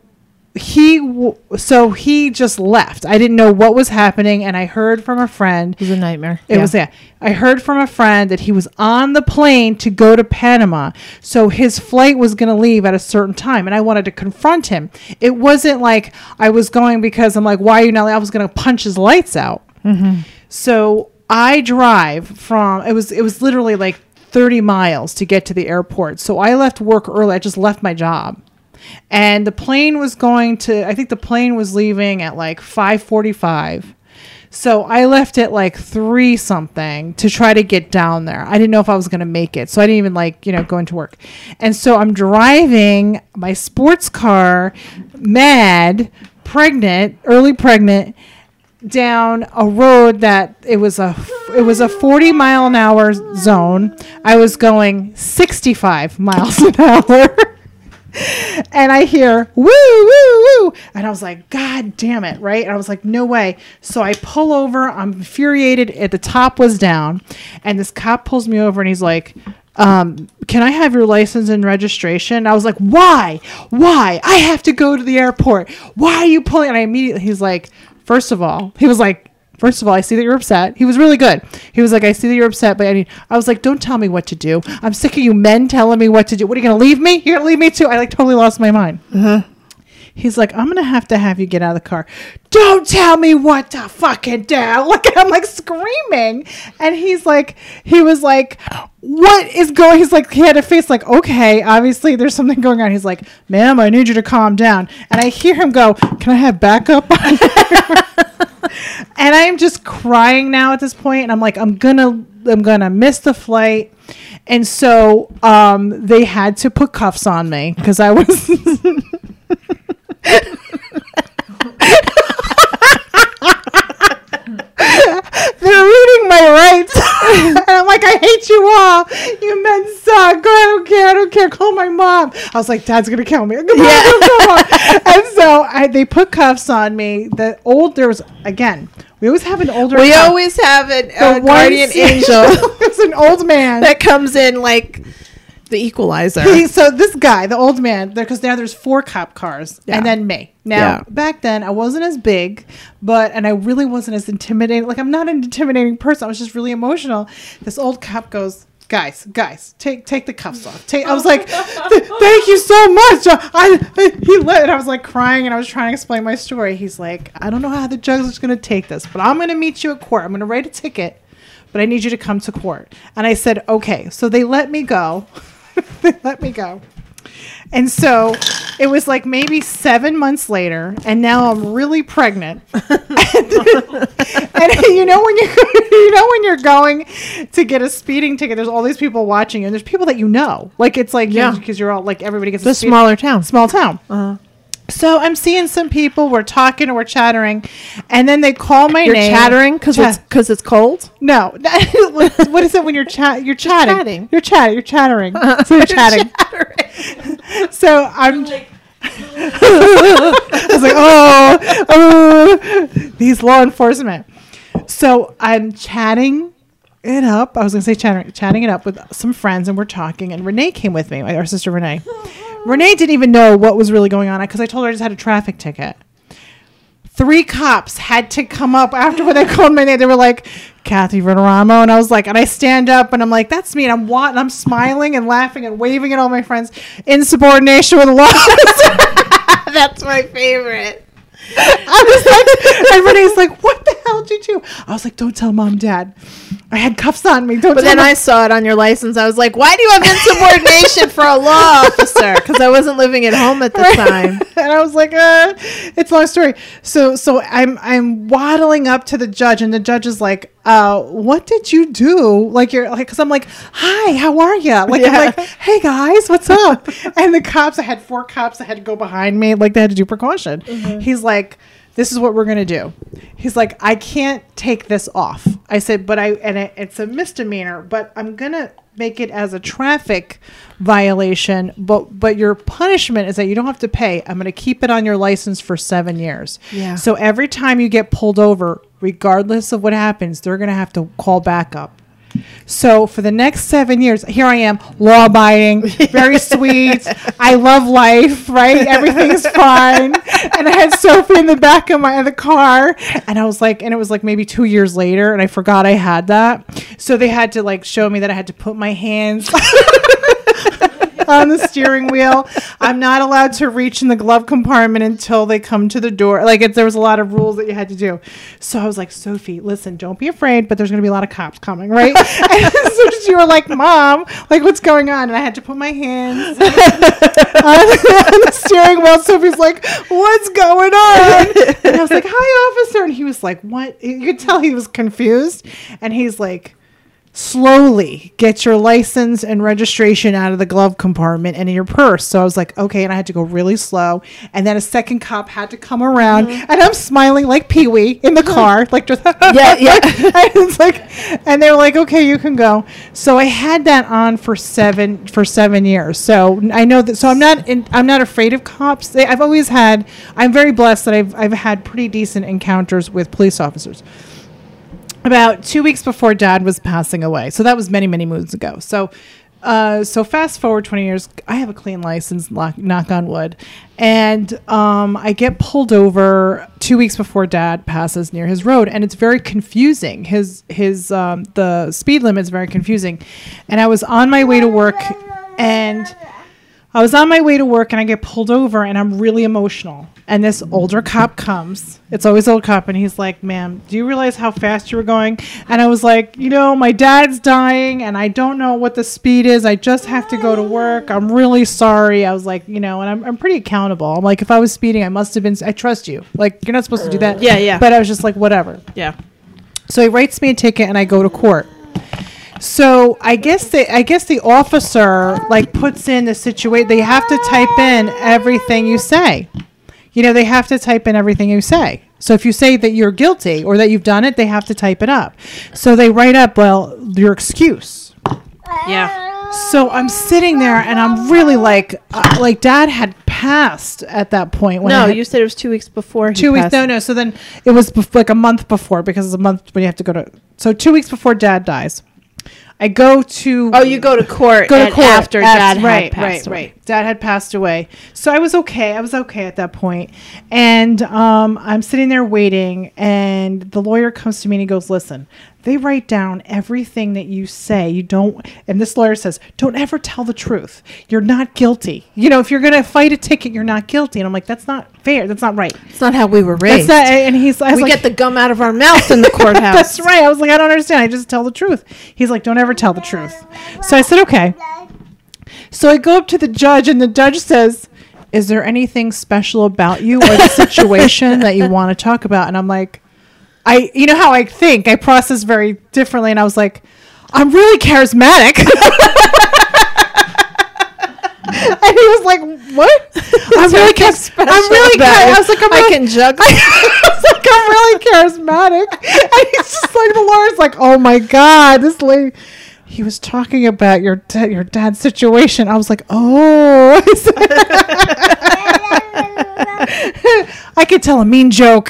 he w- so he just left. I didn't know what was happening, and I heard from a friend. It was a nightmare. It was yeah. I heard from a friend that he was on the plane to go to Panama. So his flight was going to leave at a certain time and I wanted to confront him. It wasn't like I was going because I'm like why are you not I was going to punch his lights out. Mm-hmm. So I drive from it was it was literally like 30 miles to get to the airport. So I left work early. I just left my job. And the plane was going to I think the plane was leaving at like 5:45. So I left at like 3 something to try to get down there. I didn't know if I was going to make it. So I didn't even like, you know, go into work. And so I'm driving my sports car mad, pregnant, early pregnant down a road that it was a it was a 40 mile an hour zone. I was going 65 miles an hour. <laughs> <laughs> and I hear woo woo woo and I was like god damn it, right? And I was like no way. So I pull over, I'm infuriated, at the top was down, and this cop pulls me over and he's like um, can I have your license and registration? I was like, why? Why? I have to go to the airport. Why are you pulling? And I immediately, he's like, first of all, he was like, first of all, I see that you're upset. He was really good. He was like, I see that you're upset, but I mean, I was like, don't tell me what to do. I'm sick of you men telling me what to do. What are you going to leave me? You're going to leave me too? I like totally lost my mind. Uh-huh. He's like, I'm gonna have to have you get out of the car. Don't tell me what to fucking do. <laughs> Like I'm like screaming, and he's like, he was like, what is going? He's like, he had a face like, okay, obviously there's something going on. He's like, ma'am, I need you to calm down. And I hear him go, can I have backup? <laughs> <laughs> and I'm just crying now at this point, and I'm like, I'm gonna, I'm gonna miss the flight. And so um, they had to put cuffs on me because I was. <laughs> They're reading my rights. And <laughs> I'm like, I hate you all. You men suck. I don't care. I don't care. Call my mom. I was like, Dad's gonna kill me. <laughs> Come Yeah. <laughs> and so I, they put cuffs on me. The old there was again. We always have an older. We cop. always have an, a uh, guardian angel it's an old man. that comes in like The equalizer. So this guy, the old man, because now there's four cop cars, Yeah. and then me. Now Yeah. back then I wasn't as big, but and I really wasn't as intimidating. Like I'm not an intimidating person. I was just really emotional. This old cop goes. Guys, guys, take take the cuffs off. Take. I was like, "Thank you so much." Uh, I he let, and I was like crying, and I was trying to explain my story. He's like, "I don't know how the judge is going to take this, but I'm going to meet you at court. I'm going to write a ticket, but I need you to come to court." And I said, "Okay." So they let me go. They <laughs> let me go. And so it was like maybe seven months later, and now I'm really pregnant. <laughs> and you know when you <laughs> you know when you're going to get a speeding ticket, there's all these people watching you, and there's people that you know. Like it's like Yeah. because you're all like everybody gets a the smaller town. small town. Uh-huh. So I'm seeing some people. We're talking we're chattering, and then they call my name. You're name. chattering because it's because it's cold. no. <laughs> what is it when you're chat? You're chatting. chatting. You're chatting. You're chattering. <laughs> So you're chatting. <laughs> So I'm. I was like, oh, oh, these law enforcement. So I'm chatting it up. I was gonna say chatting, chatting it up with some friends, and we're talking. And Renee came with me, our sister Renee. Oh, Renee didn't even know what was really going on because I told her I just had a traffic ticket. Three cops had to come up after when they called my name. They were like, Cathy Verderamo. And I was like, and I stand up and I'm like, that's me. And I'm wa- and I'm smiling and laughing and waving at all my friends Insubordination with law. <laughs> That's my favorite. I was like, and Renee's like, what the hell did you do? I was like, don't tell mom, dad. I had cuffs on me. Don't But tell then mom. I saw it on your license. I was like, why do you have insubordination for a law officer? Because I wasn't living at home at the time. <laughs> and I was like, uh, it's a long story. So, so I'm, I'm waddling up to the judge and the judge is like, uh, what did you do? Like, you're like, cause I'm like, hi, how are you? Like, I'm like, hey guys, what's up? <laughs> and the cops, I had four cops that had to go behind me. Like they had to do precaution. He's like, this is what we're going to do. He's like, I can't take this off. I said, but I, and it, it's a misdemeanor, but I'm going to make it as a traffic violation. But, but your punishment is that you don't have to pay. I'm going to keep it on your license for seven years. Yeah. So every time you get pulled over, regardless of what happens, they're going to have to call back up. So for the next seven years, here I am, law abiding, very <laughs> sweet. I love life, right? Everything's fine. And I had Sophie in the back of my of the car, and I was like, and it was like maybe two years later, and I forgot I had that. So they had to like show me that I had to put my hands. <laughs> <laughs> on the steering wheel. I'm not allowed to reach in the glove compartment until they come to the door. Like it, there was a lot of rules that you had to do. So I was like, Sophie, listen, don't be afraid, but there's going to be a lot of cops coming, right? <laughs> and so she were like, Mom, like what's going on? And I had to put my hands on, <laughs> on the steering wheel. Sophie's like, what's going on? And I was like, hi, officer. And he was like, what? You could tell he was confused. And he's like, slowly get your license and registration out of the glove compartment and in your purse. So I was like, okay, and I had to go really slow. And then a second cop had to come around, mm-hmm. and I'm smiling like Pee Wee in the mm-hmm. car, like just <laughs> Yeah, yeah. <laughs> and it's like, and they're like, okay, you can go. So I had that on for seven for seven years. So I know that. So I'm not in, I'm not afraid of cops. They, I've always had. I'm very blessed that I've I've had pretty decent encounters with police officers about two weeks before dad was passing away. So that was many, many moons ago. So, uh, so fast forward 20 years, I have a clean license, knock, knock on wood. And um, I get pulled over two weeks before dad passes near his road. And it's very confusing. His, his, um, the speed limit is very confusing. And I was on my way to work and I was on my way to work and I get pulled over and I'm really emotional. And this older cop comes. It's always old cop and he's like, "Ma'am, do you realize how fast you were going?" And I was like, "You know, my dad's dying and I don't know what the speed is. I just have to go to work. I'm really sorry." I was like, "You know, and I'm I'm pretty accountable. I'm like, if I was speeding, I must have been I trust you. Like, you're not supposed to do that." Yeah, yeah. But I was just like, "Whatever." Yeah. So he writes me a ticket and I go to court. So I guess the I guess the officer like puts in the situation. They have to type in everything you say. You know, they have to type in everything you say. So if you say that you're guilty or that you've done it, they have to type it up. So they write up, well, your excuse. Yeah. So I'm sitting there and I'm really like, uh, like Dad had passed at that point. When No, had- you said it was two weeks before. he two weeks. passed. No, no. So then it was bef- like a month before because it's a month when you have to go to. So two weeks before Dad dies, I go to Oh, you go to court. go to court after Af- dad right, had passed right, away. right. Dad had passed away, so I was okay. I was okay at that point, and um, I'm sitting there waiting, and the lawyer comes to me and he goes, "Listen, they write down everything that you say. You don't." And this lawyer says, "Don't ever tell the truth. You're not guilty. You know, if you're gonna fight a ticket, you're not guilty." And I'm like, "That's not fair. That's not right." It's not how we were raised. not. And he's, we like, get the gum out of our mouth in the <laughs> courthouse. that's right. I was like, I don't understand. I just tell the truth. He's like, don't ever tell the truth. So I said, okay. So I go up to the judge, and the judge says, Is there anything special about you or the situation that you want to talk about? And I'm like, I, you know how I think, I process very differently. And I was like, I'm really charismatic. <laughs> and he was like, What? <laughs> I'm really, chas- I'm really, you. I was like, I'm I really, can juggle. <laughs> I was like, I'm really charismatic. And he's just like, the lawyer's like, oh my God, this lady. He was talking about your da- your dad's situation. I was like, oh. I could tell a mean joke.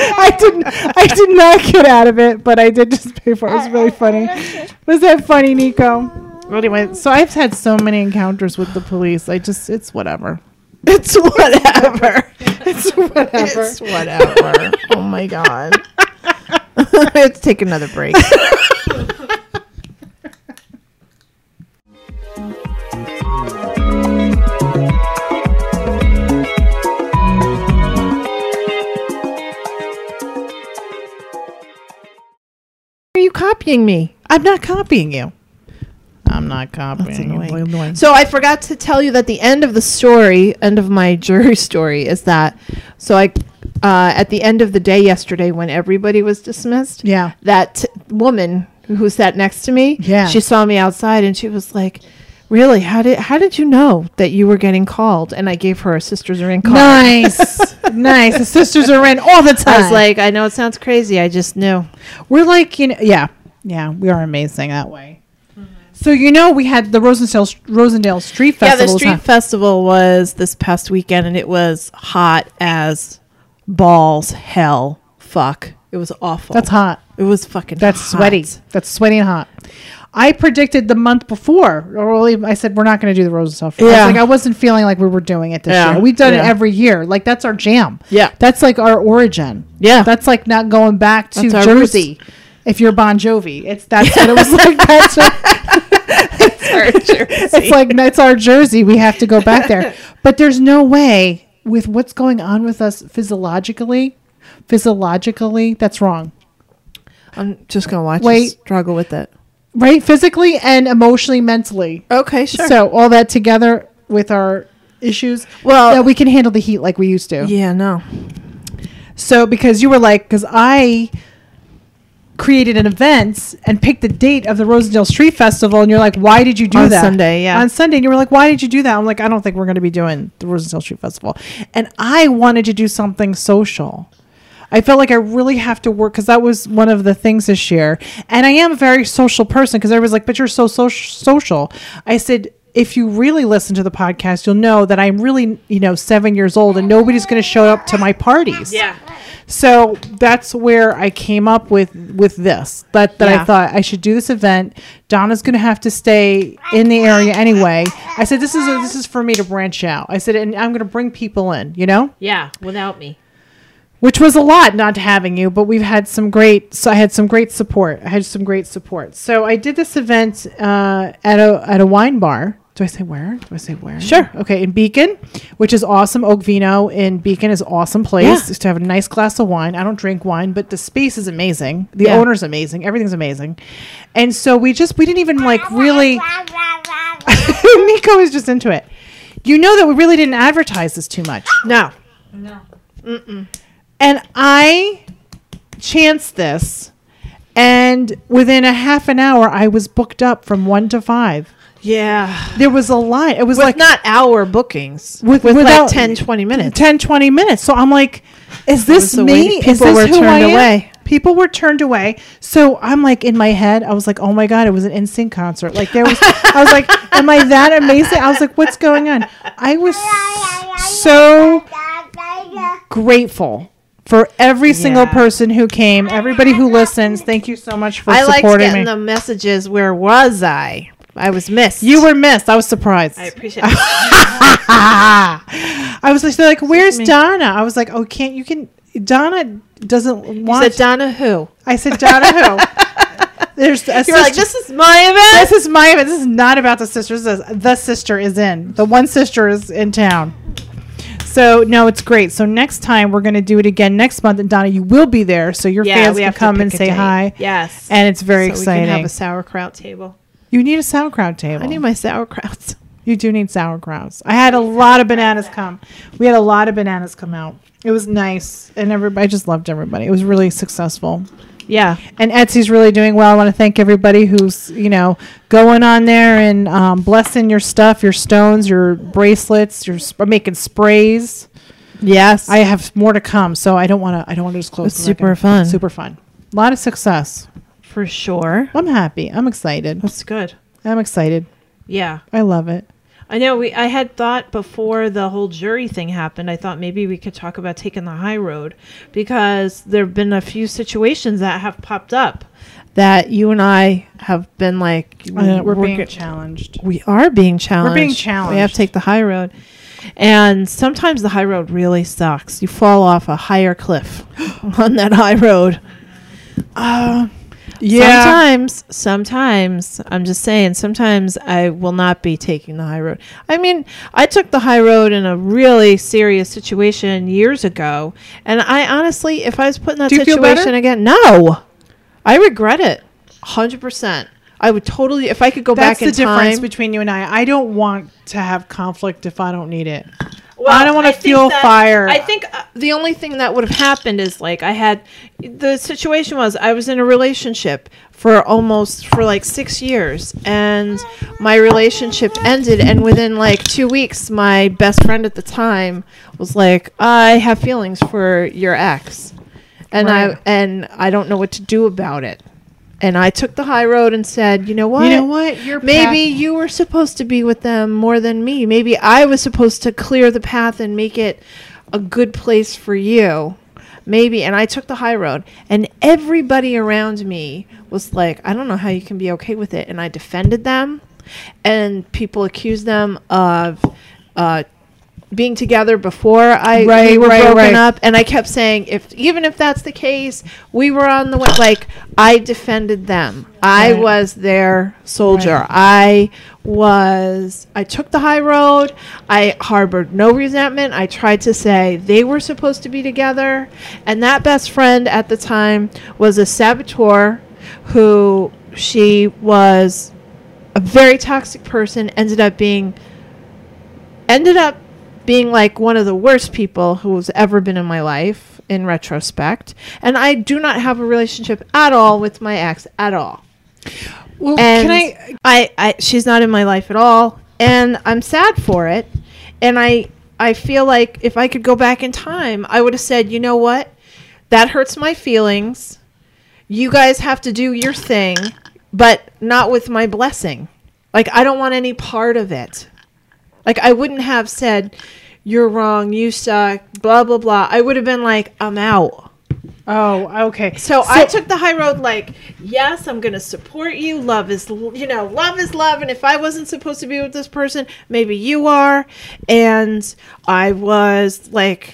I didn't. I did not get out of it, but I did just pay for it. It was really funny. Was that funny, Nico? Anyway, so I've had so many encounters with the police. I just, it's whatever. it's whatever. It's whatever. It's whatever. oh my god. <laughs> Let's take another break. <laughs> you copying me? I'm not copying you. I'm not copying That's you. annoying. Annoying. So I forgot to tell you that the end of the story, end of my <laughs> jury story, is that so I, uh, at the end of the day yesterday when everybody was dismissed, Yeah. that t- woman who sat next to me, Yeah. she saw me outside and she was like, "Really? How did how did you know that you were getting called?" And I gave her a sisters are in card. Nice, <laughs> nice. The sisters are in all the time. I was like, "I know it sounds crazy. I just knew." we're like, you know, yeah, yeah, we are amazing that way. So you know, we had the Rosendale Rosendale Street Festival. Yeah, the street festival was this past weekend, and it was hot as balls hell. Fuck, it was awful. That's hot. It was fucking. That's hot. sweaty. That's sweaty and hot. I predicted the month before, or I said we're not going to do the. I Yeah. like I wasn't feeling like we were doing it this Yeah. year. We've done it every year. Like that's our jam. Yeah. that's like our origin. Yeah. that's like not going back to Jersey. If you're Bon Jovi, it's that's what it was like. <laughs> That's what, it's <laughs> like that's our Jersey. We have to go back there. But there's no way with what's going on with us physiologically. Physiologically, that's wrong. I'm just gonna watch Wait. struggle with it. Right? Physically and emotionally, mentally. Okay, sure. So all that together with our issues, Well- that we can handle the heat like we used to. yeah, no. So because you were like, because I created an event and picked the date of the Rosendale Street Festival, and you're like, why did you do that? On that Sunday, yeah. On Sunday, and you were like, why did you do that? I'm like, I don't think we're going to be doing the Rosendale Street Festival, and I wanted to do something social. I felt like I really have to work because that was one of the things this year. And I am a very social person because everybody's like, but you're so social. social. I said, if you really listen to the podcast, you'll know that I'm really, you know, seven years old and nobody's going to show up to my parties. Yeah. So that's where I came up with with this. That that I thought I should do this event. Donna's going to have to stay in the area anyway. I said this is a, this is for me to branch out. I said and I'm going to bring people in, you know? Yeah, without me. Which was a lot not having you but we've had some great so i had some great support. I had some great support. So i did this event uh, at a at a wine bar. Do i say where? Do i say where? Sure. okay in beacon which is awesome. Oak vino in beacon is awesome place Yeah. to have a nice glass of wine. I don't drink wine but the space is amazing. The Yeah. owner's amazing. Everything's amazing. And so we just we didn't even like really <laughs> nico is just into it. You know that we really didn't advertise this too much. No. And I chanced this, and within a half an hour, I was booked up from one to five. Yeah. There was a line. It was With like not hour bookings. With- With, without- like 10, 20 minutes. 10, 20 minutes. So I'm like, is this me? Is people this were who turned I am? away. People were turned away. So I'm like in my head, I was like, oh my God, it was an NSYNC concert. Like there was, I was like, am I that amazing? I was like, what's going on? I was so grateful for every single Yeah. person who came, everybody who listens. Thank you so much for I liked supporting getting me. the messages. Where was I? I was missed. you were missed. I was surprised. I appreciate it. <laughs> I was like, they're like, "Where's. Donna?" I was like, "Oh, can't you can?" Donna doesn't You want. said Donna who? I said, "Donna who?" <laughs> There's a You were like, this is my event. This is my event. This is not about the sisters. The sister is in. The one sister is in town. So no, it's great. So next time we're gonna do it again next month, and Donna, you will be there, so your fans can come and say hi. Yes. And it's very so exciting. We can have a sauerkraut table. you need a sauerkraut table. I need my sauerkrauts. <laughs> you do need sauerkrauts. I had a lot of bananas come. We had a lot of bananas come out. It was nice, and everybody. I just loved everybody. It was really successful. Yeah. and Etsy's really doing well. I want to thank everybody who's you know going on there and um, blessing your stuff, your stones, your bracelets, your sp- making sprays. Yes. I have more to come, so I don't want to. I don't want to just close. It's super fun. Super fun. A lot of success. for sure. I'm happy. I'm excited. That's good. I'm excited. Yeah. I love it. I know we I had thought before the whole jury thing happened, I thought maybe we could talk about taking the high road because there've been a few situations that have popped up that you and I have been like Uh, we're being challenged. we are being challenged. We have challenged. to take the high road. And sometimes the high road really sucks. You fall off a higher cliff <gasps> on that high road. Uh, Sometimes, sometimes, I'm just saying, sometimes I will not be taking the high road. I mean, I took the high road in a really serious situation years ago. And I honestly, if I was put in that Do you feel better? situation again, no. I regret it. 100%. I would totally, if I could go That's back in time. That's the difference between you and I. I don't want to have conflict if I don't need it. Well, I don't wanna think feel that- fire. I think uh, the only thing that would have happened is like I had the situation was I was in a relationship for almost for like 6 years and my relationship ended and within like 2 weeks my best friend at the time was like I have feelings for your ex. And Right. I and I don't know what to do about it. And I took the high road and said, "You know what? You know what? Your Maybe path- you were supposed to be with them more than me. Maybe I was supposed to clear the path and make it a good place for you. Maybe. And I took the high road. And everybody around me was like, I don't know how you can be okay with it. And I defended them. And people accused them of uh, being together before I we were right, broken right. up. And I kept saying, if even if that's the case, we were on the way. Like I defended them. I was their soldier. Right. I was. I took the high road. I harbored no resentment. I tried to say they were supposed to be together, and that best friend at the time was a saboteur, who she was a very toxic person. Ended up being. Ended up being like one of the worst people who's ever been in my life in retrospect. And I do not have a relationship at all with my ex at all. Well, And can I? I, I she's not in my life at all. And I'm sad for it. And I I feel like if I could go back in time, I would have said, you know what? That hurts my feelings. You guys have to do your thing, but not with my blessing. Like I don't want any part of it. Like I wouldn't have said, "You're wrong. You suck." Blah blah blah. I would have been like, "I'm out." Oh, okay. So, I took the high road. Like, yes, I'm going to support you. Love is, you know, love is love. And if I wasn't supposed to be with this person, maybe you are. And I was like,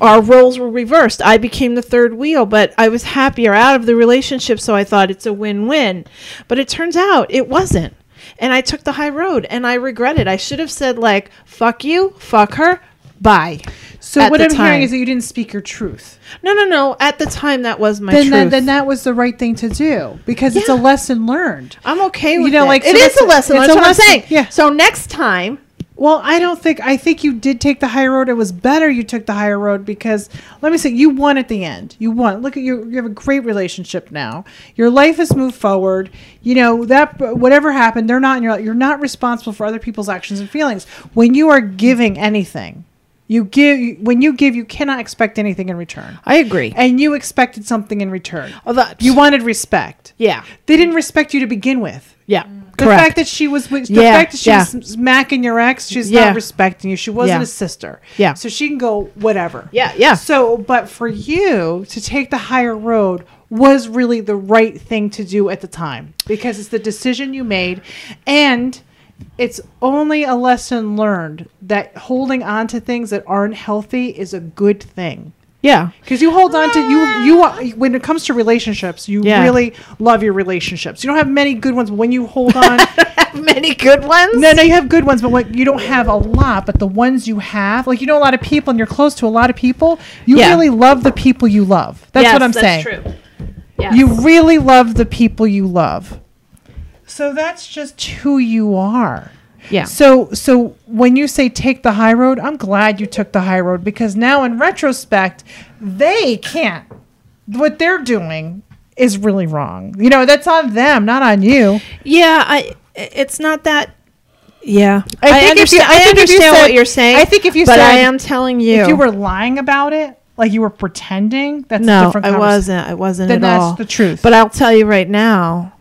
our roles were reversed. I became the third wheel, but I was happier out of the relationship. So I thought it's a win-win. But it turns out it wasn't. And I took the high road, and I regret it. I should have said like, "Fuck you, fuck her, bye." So at what I'm hearing is that you didn't speak your truth. No, no, no. At the time, that was my then, truth. that, then that was the right thing to do because it's a lesson learned. I'm okay with You know, it. like, it so is that's a lesson. it's That's a what lesson, I'm saying. yeah. So next time, Well, I don't think I think you did take the high road. It was better you took the higher road because let me say you won at the end. You won. Look at you. You have a great relationship now. Your life has moved forward. You know that whatever happened, they're not in your. life. You're not responsible for other people's actions and feelings. When you are giving anything, you give. When you give, you cannot expect anything in return. I agree. And you expected something in return. Although You wanted respect. yeah, They didn't respect you to begin with. yeah. The Correct. fact that she was the Yeah, fact that she yeah. was smacking your ex, she's Yeah. not respecting you. She wasn't a sister. Yeah. So she can go whatever. Yeah, yeah. So, but for you to take the higher road was really the right thing to do at the time because it's the decision you made and it's only a lesson learned that holding on to things that aren't healthy is a good thing. Yeah. Because you hold on to you you ah. when it comes to relationships, you Yeah. really love your relationships. You don't have many good ones, but when you hold on, <laughs> Many good ones. no, no, you have good ones, but what you don't have a lot. But the ones you have, like you know, a lot of people, and you're close to a lot of people. You Yeah. really love the people you love. That's what I'm saying. That's true. You really love the people you love. So that's just who you are. Yeah. So so when you say take the high road, I'm glad you took the high road because now in retrospect, they can't. What they're doing is really wrong. You know, that's on them, not on you. Yeah, I. It's not that. Yeah, I I, think if you- understand. I I, think if you understand said- what you're saying. I think if you but said- I am telling you, If you were lying about it, like you were pretending, that's a no, different I wasn't. I wasn't Then at that's all. the truth. But I'll tell you right now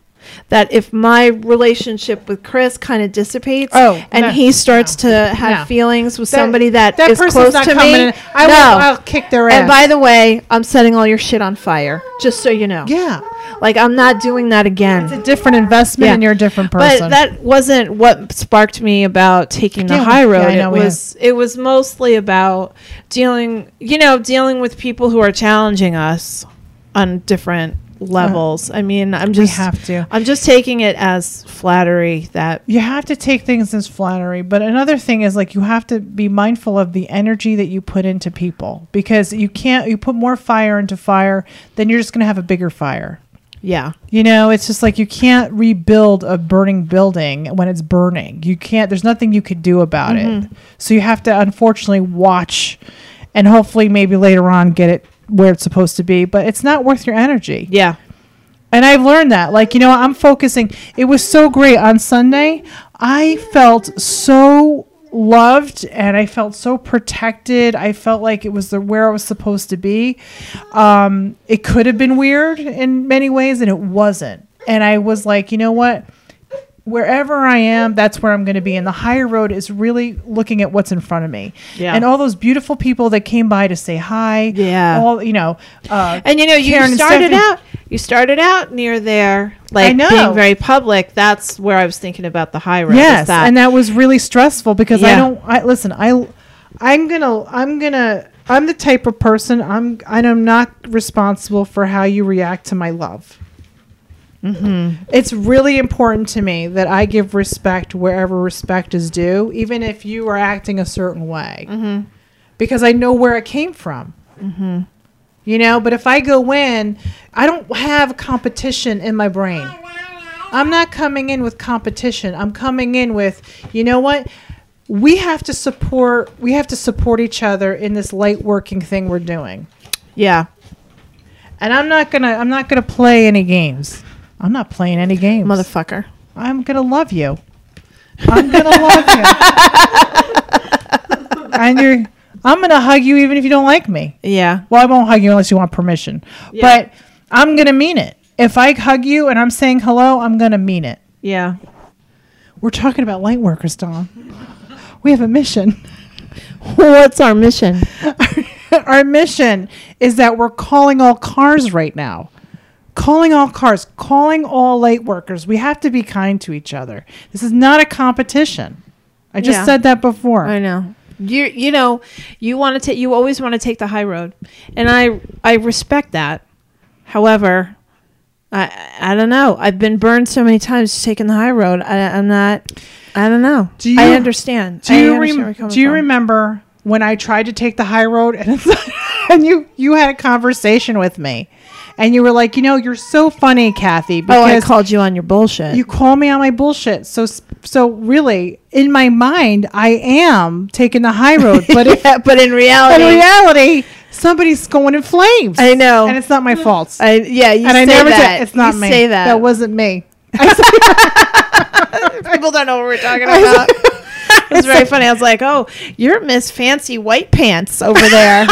that if my relationship with Chris kind of dissipates Oh, and no, he starts to have no. feelings with That- somebody that that is close not to me, in. I no. will, I'll kick their ass. and by the way, I'm setting all your shit on fire, just so you know. yeah, Like I'm not doing that again. it's a different investment, Yeah. and you're a different person. But that wasn't what sparked me about taking the Yeah, high yeah, road. I know it was it was mostly about dealing, you know, dealing with people who are challenging us on different levels. I mean, I'm just we have to. I'm just taking it as flattery that You have to take things as flattery, but another thing is like you have to be mindful of the energy that you put into people because you can't. You put more fire into fire, then you're just going to have a bigger fire. yeah. You know, it's just like you can't rebuild a burning building when it's burning. You can't, there's nothing you could do about Mm-hmm. it. So you have to unfortunately watch and hopefully maybe later on get it where it's supposed to be, but it's not worth your energy. Yeah. And I've learned that. Like, you know, I'm focusing. It was so great on Sunday. I felt so loved and I felt so protected. I felt like it was the where I was supposed to be. Um, it could have been weird in many ways and it wasn't. And I was like, you know what? Wherever I am, that's where I'm going to be. And the higher road is really looking at what's in front of me. Yeah. And all those beautiful people that came by to say hi. Yeah. All, you know, uh, And you know, you Karen started out you started out near there like know. being very public. That's where I was thinking about the high road. Yes, that. and that was really stressful because I don't. I listen. I, I'm gonna. I'm gonna. I'm the type of person. I'm. I'm not responsible for how you react to my love. Mm-hmm. It's really important to me that I give respect wherever respect is due, even if you are acting a certain way, Mm-hmm. because I know where it came from. You know, but if I go in, I don't have competition in my brain. I'm not coming in with competition. I'm coming in with, you know what? We have to support we have to support each other in this light working thing we're doing. yeah. And I'm not to I'm not going to play any games. I'm not playing any games. Motherfucker. I'm going to love you. I'm going to love you. <laughs> and you're I'm going to hug you even if you don't like me. Yeah. Well, I won't hug you unless you want permission. Yeah. But I'm going to mean it. If I hug you and I'm saying hello, I'm going to mean it. Yeah. We're talking about light workers, Dawn. We have a mission. <laughs> What's our mission? <laughs> Our mission is that we're calling all cars right now. Calling all cars, calling all light workers. We have to be kind to each other. This is not a competition. I just Yeah. said that before. I know. You you know, you want to take you always want to take the high road. And I I respect that. However, I I don't know. I've been burned so many times taking the high road. I, I'm not I don't know. Do you- I understand. Do you understand rem- do you from. remember when I tried to take the high road <laughs> and and you you had a conversation with me and you were like, you know, you're so funny, Cathy, Oh, I called you on your bullshit. you call me on my bullshit. So so really, in my mind, I am taking the high road, but <laughs> if but in reality, in reality, somebody's going in flames. I know. and it's not my fault. I yeah, you and I never that. It's not you me. Say that. That wasn't me. <laughs> <laughs> People don't know what we're talking about. It was very funny. I was like, "Oh, you're Miss Fancy White Pants over there,"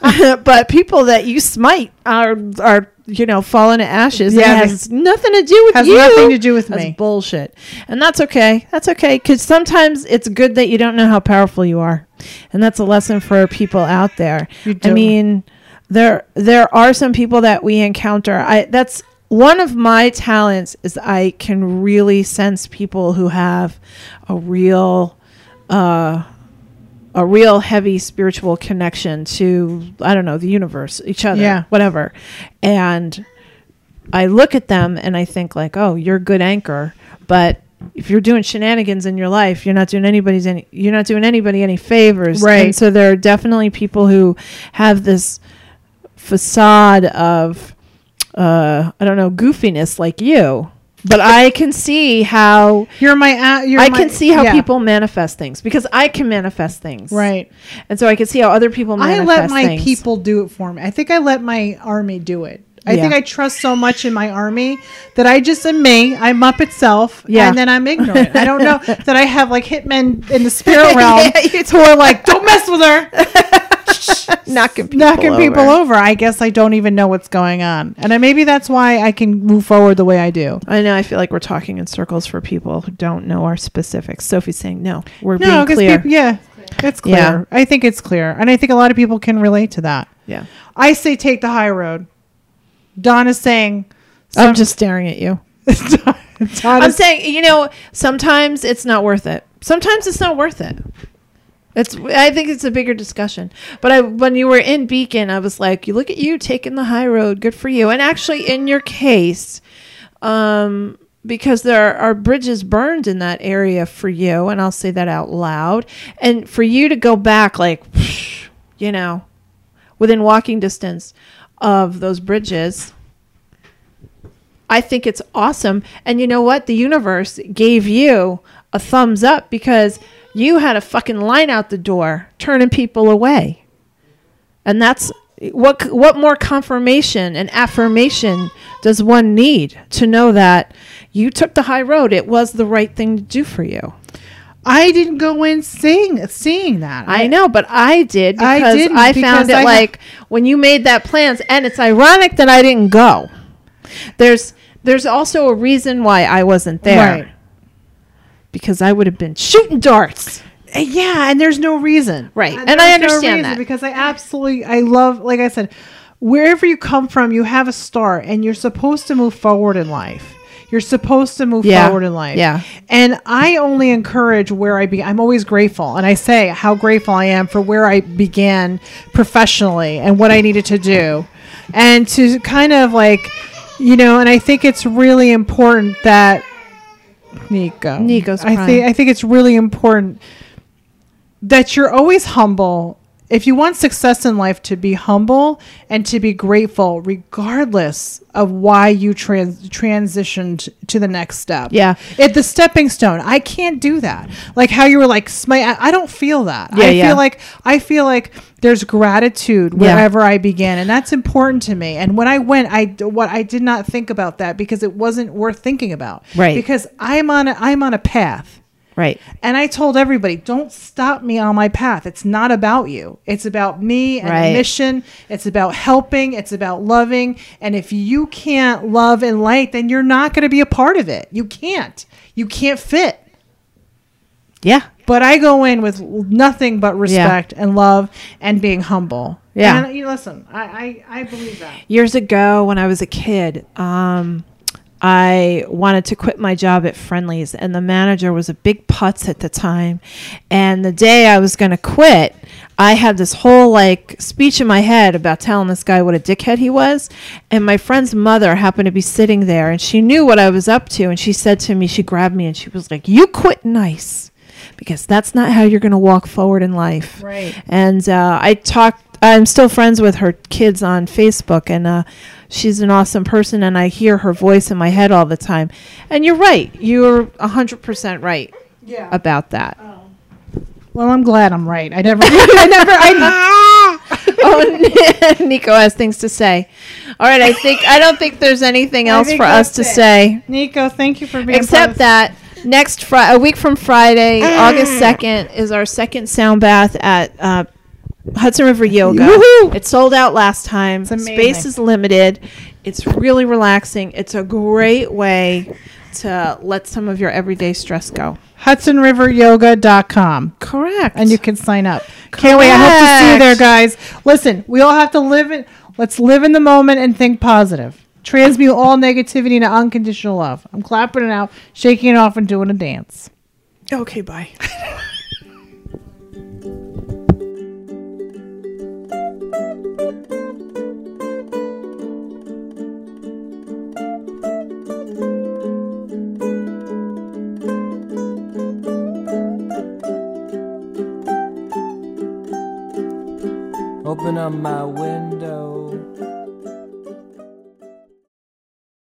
<laughs> but people that you smite are are you know, falling to ashes. Yeah, it has nothing to do with Has you. nothing to do with That's me. bullshit. And that's okay. That's okay because sometimes it's good that you don't know how powerful you are, and that's a lesson for people out there. You I mean, there there are some people that we encounter. I that's one of my talents is I can really sense people who have a real uh a real heavy spiritual connection to I don't know the universe, each other, Yeah. whatever. And I look at them and I think like, oh, you're a good anchor, but if you're doing shenanigans in your life, you're not doing anybody's any you're not doing anybody any favors. Right. And so there are definitely people who have this facade of uh I don't know, goofiness like you. But I can see how You're my. Uh, you're I my- can see how yeah. people manifest things because I can manifest things. Right. And so I can see how other people. I let my things. people do it for me. I think I let my army do it. I Yeah. think I trust so much in my army that I just am me. I'm up itself, Yeah. and then I'm ignorant. I don't know <laughs> that I have like hitmen in the spirit <laughs> realm Yeah, who are like, "Don't mess with her," <laughs> <laughs> knocking people knocking over. people over. I guess I don't even know what's going on, and I, maybe that's why I can move forward the way I do. I know. I feel like we're talking in circles for people who don't know our specifics. Sophie's saying no. We're No, being clear. people, yeah, it's clear. Yeah. I think it's clear, and I think a lot of people can relate to that. yeah. I say take the high road. Don is saying. I'm just staring at you. <laughs> I'm saying, you know, sometimes it's not worth it. Sometimes it's not worth it. It's. I think it's a bigger discussion. But I, when you were in Beacon, I was like, you look at you taking the high road. Good for you. And actually, in your case, um, because there are bridges burned in that area for you, and I'll say that out loud, and for you to go back, like, <laughs> you know, within walking distance of those bridges. I think it's awesome. And you know what? The universe gave you a thumbs up because you had a fucking line out the door turning people away. And that's what what more confirmation and affirmation does one need to know that you took the high road. It was the right thing to do for you. I didn't go in seeing seeing that. I know, but I did because I, didn't, found because it I ha- like when you made that plans, and it's ironic that I didn't go. There's there's also a reason why I wasn't there. Right. Because I would have been shooting darts. Uh, Yeah, and there's no reason. Right, And and I there's no understand that. because I absolutely I love like I said, wherever you come from, you have a start and you're supposed to move forward in life. You're supposed to move Yeah, forward in life. yeah. And I only encourage where I be I'm always grateful and I say how grateful I am for where I began professionally and what I needed to do. And to kind of like you know, and I think it's really important that Nico. Nico's I think I think it's really important that you're always humble. If you want success in life, to be humble and to be grateful, regardless of why you trans- transitioned to the next step. Yeah. It's the stepping stone. I can't do that. Like how you were like, "Smi-" I I don't feel that. Yeah, I yeah. feel like I feel like there's gratitude Yeah. wherever I began, and that's important to me. And when I went, I what I did not think about that because it wasn't worth thinking about. Right. Because I'm on a, I'm on a path. Right. And I told everybody, don't stop me on my path. It's not about you. It's about me and Right. the mission. It's about helping. It's about loving. And if you can't love and light, then you're not going to be a part of it. You can't. You can't fit. Yeah. But I go in with nothing but respect and love and being humble. Yeah. And you listen, I, I, I believe that. Years ago, when I was a kid, um, I wanted to quit my job at Friendly's, and the manager was a big putz at the time. And the day I was going to quit, I had this whole like speech in my head about telling this guy what a dickhead he was. And my friend's mother happened to be sitting there, and she knew what I was up to. And she said to me, she grabbed me, and she was like, "You quit nice." Because that's not how you're going to walk forward in life. Right. And uh, I talked. I'm still friends with her kids on Facebook, and uh, she's an awesome person. And I hear her voice in my head all the time. And you're right. You're hundred percent right Yeah. about that. Well, I'm glad I'm right. I never, <laughs> I never, I, <laughs> <laughs> oh, Nico has things to say. All right. I think I don't think there's anything else for us to it. say Nico, thank you for being part except that next Friday, a week from Friday, August <clears throat> second, is our second sound bath at. Uh, Hudson River Yoga. <laughs> Woohoo! It sold out last time. Space is limited. It's really relaxing. It's a great way to let some of your everyday stress go. HudsonRiverYoga.com. Correct. and you can sign up. Can't wait. I hope to see you there, guys. Listen, we all have to live in. Let's live in the moment and think positive. Transmute all negativity into unconditional love. I'm clapping it out, shaking it off, and doing a dance. Okay, bye. <laughs> Open up my window.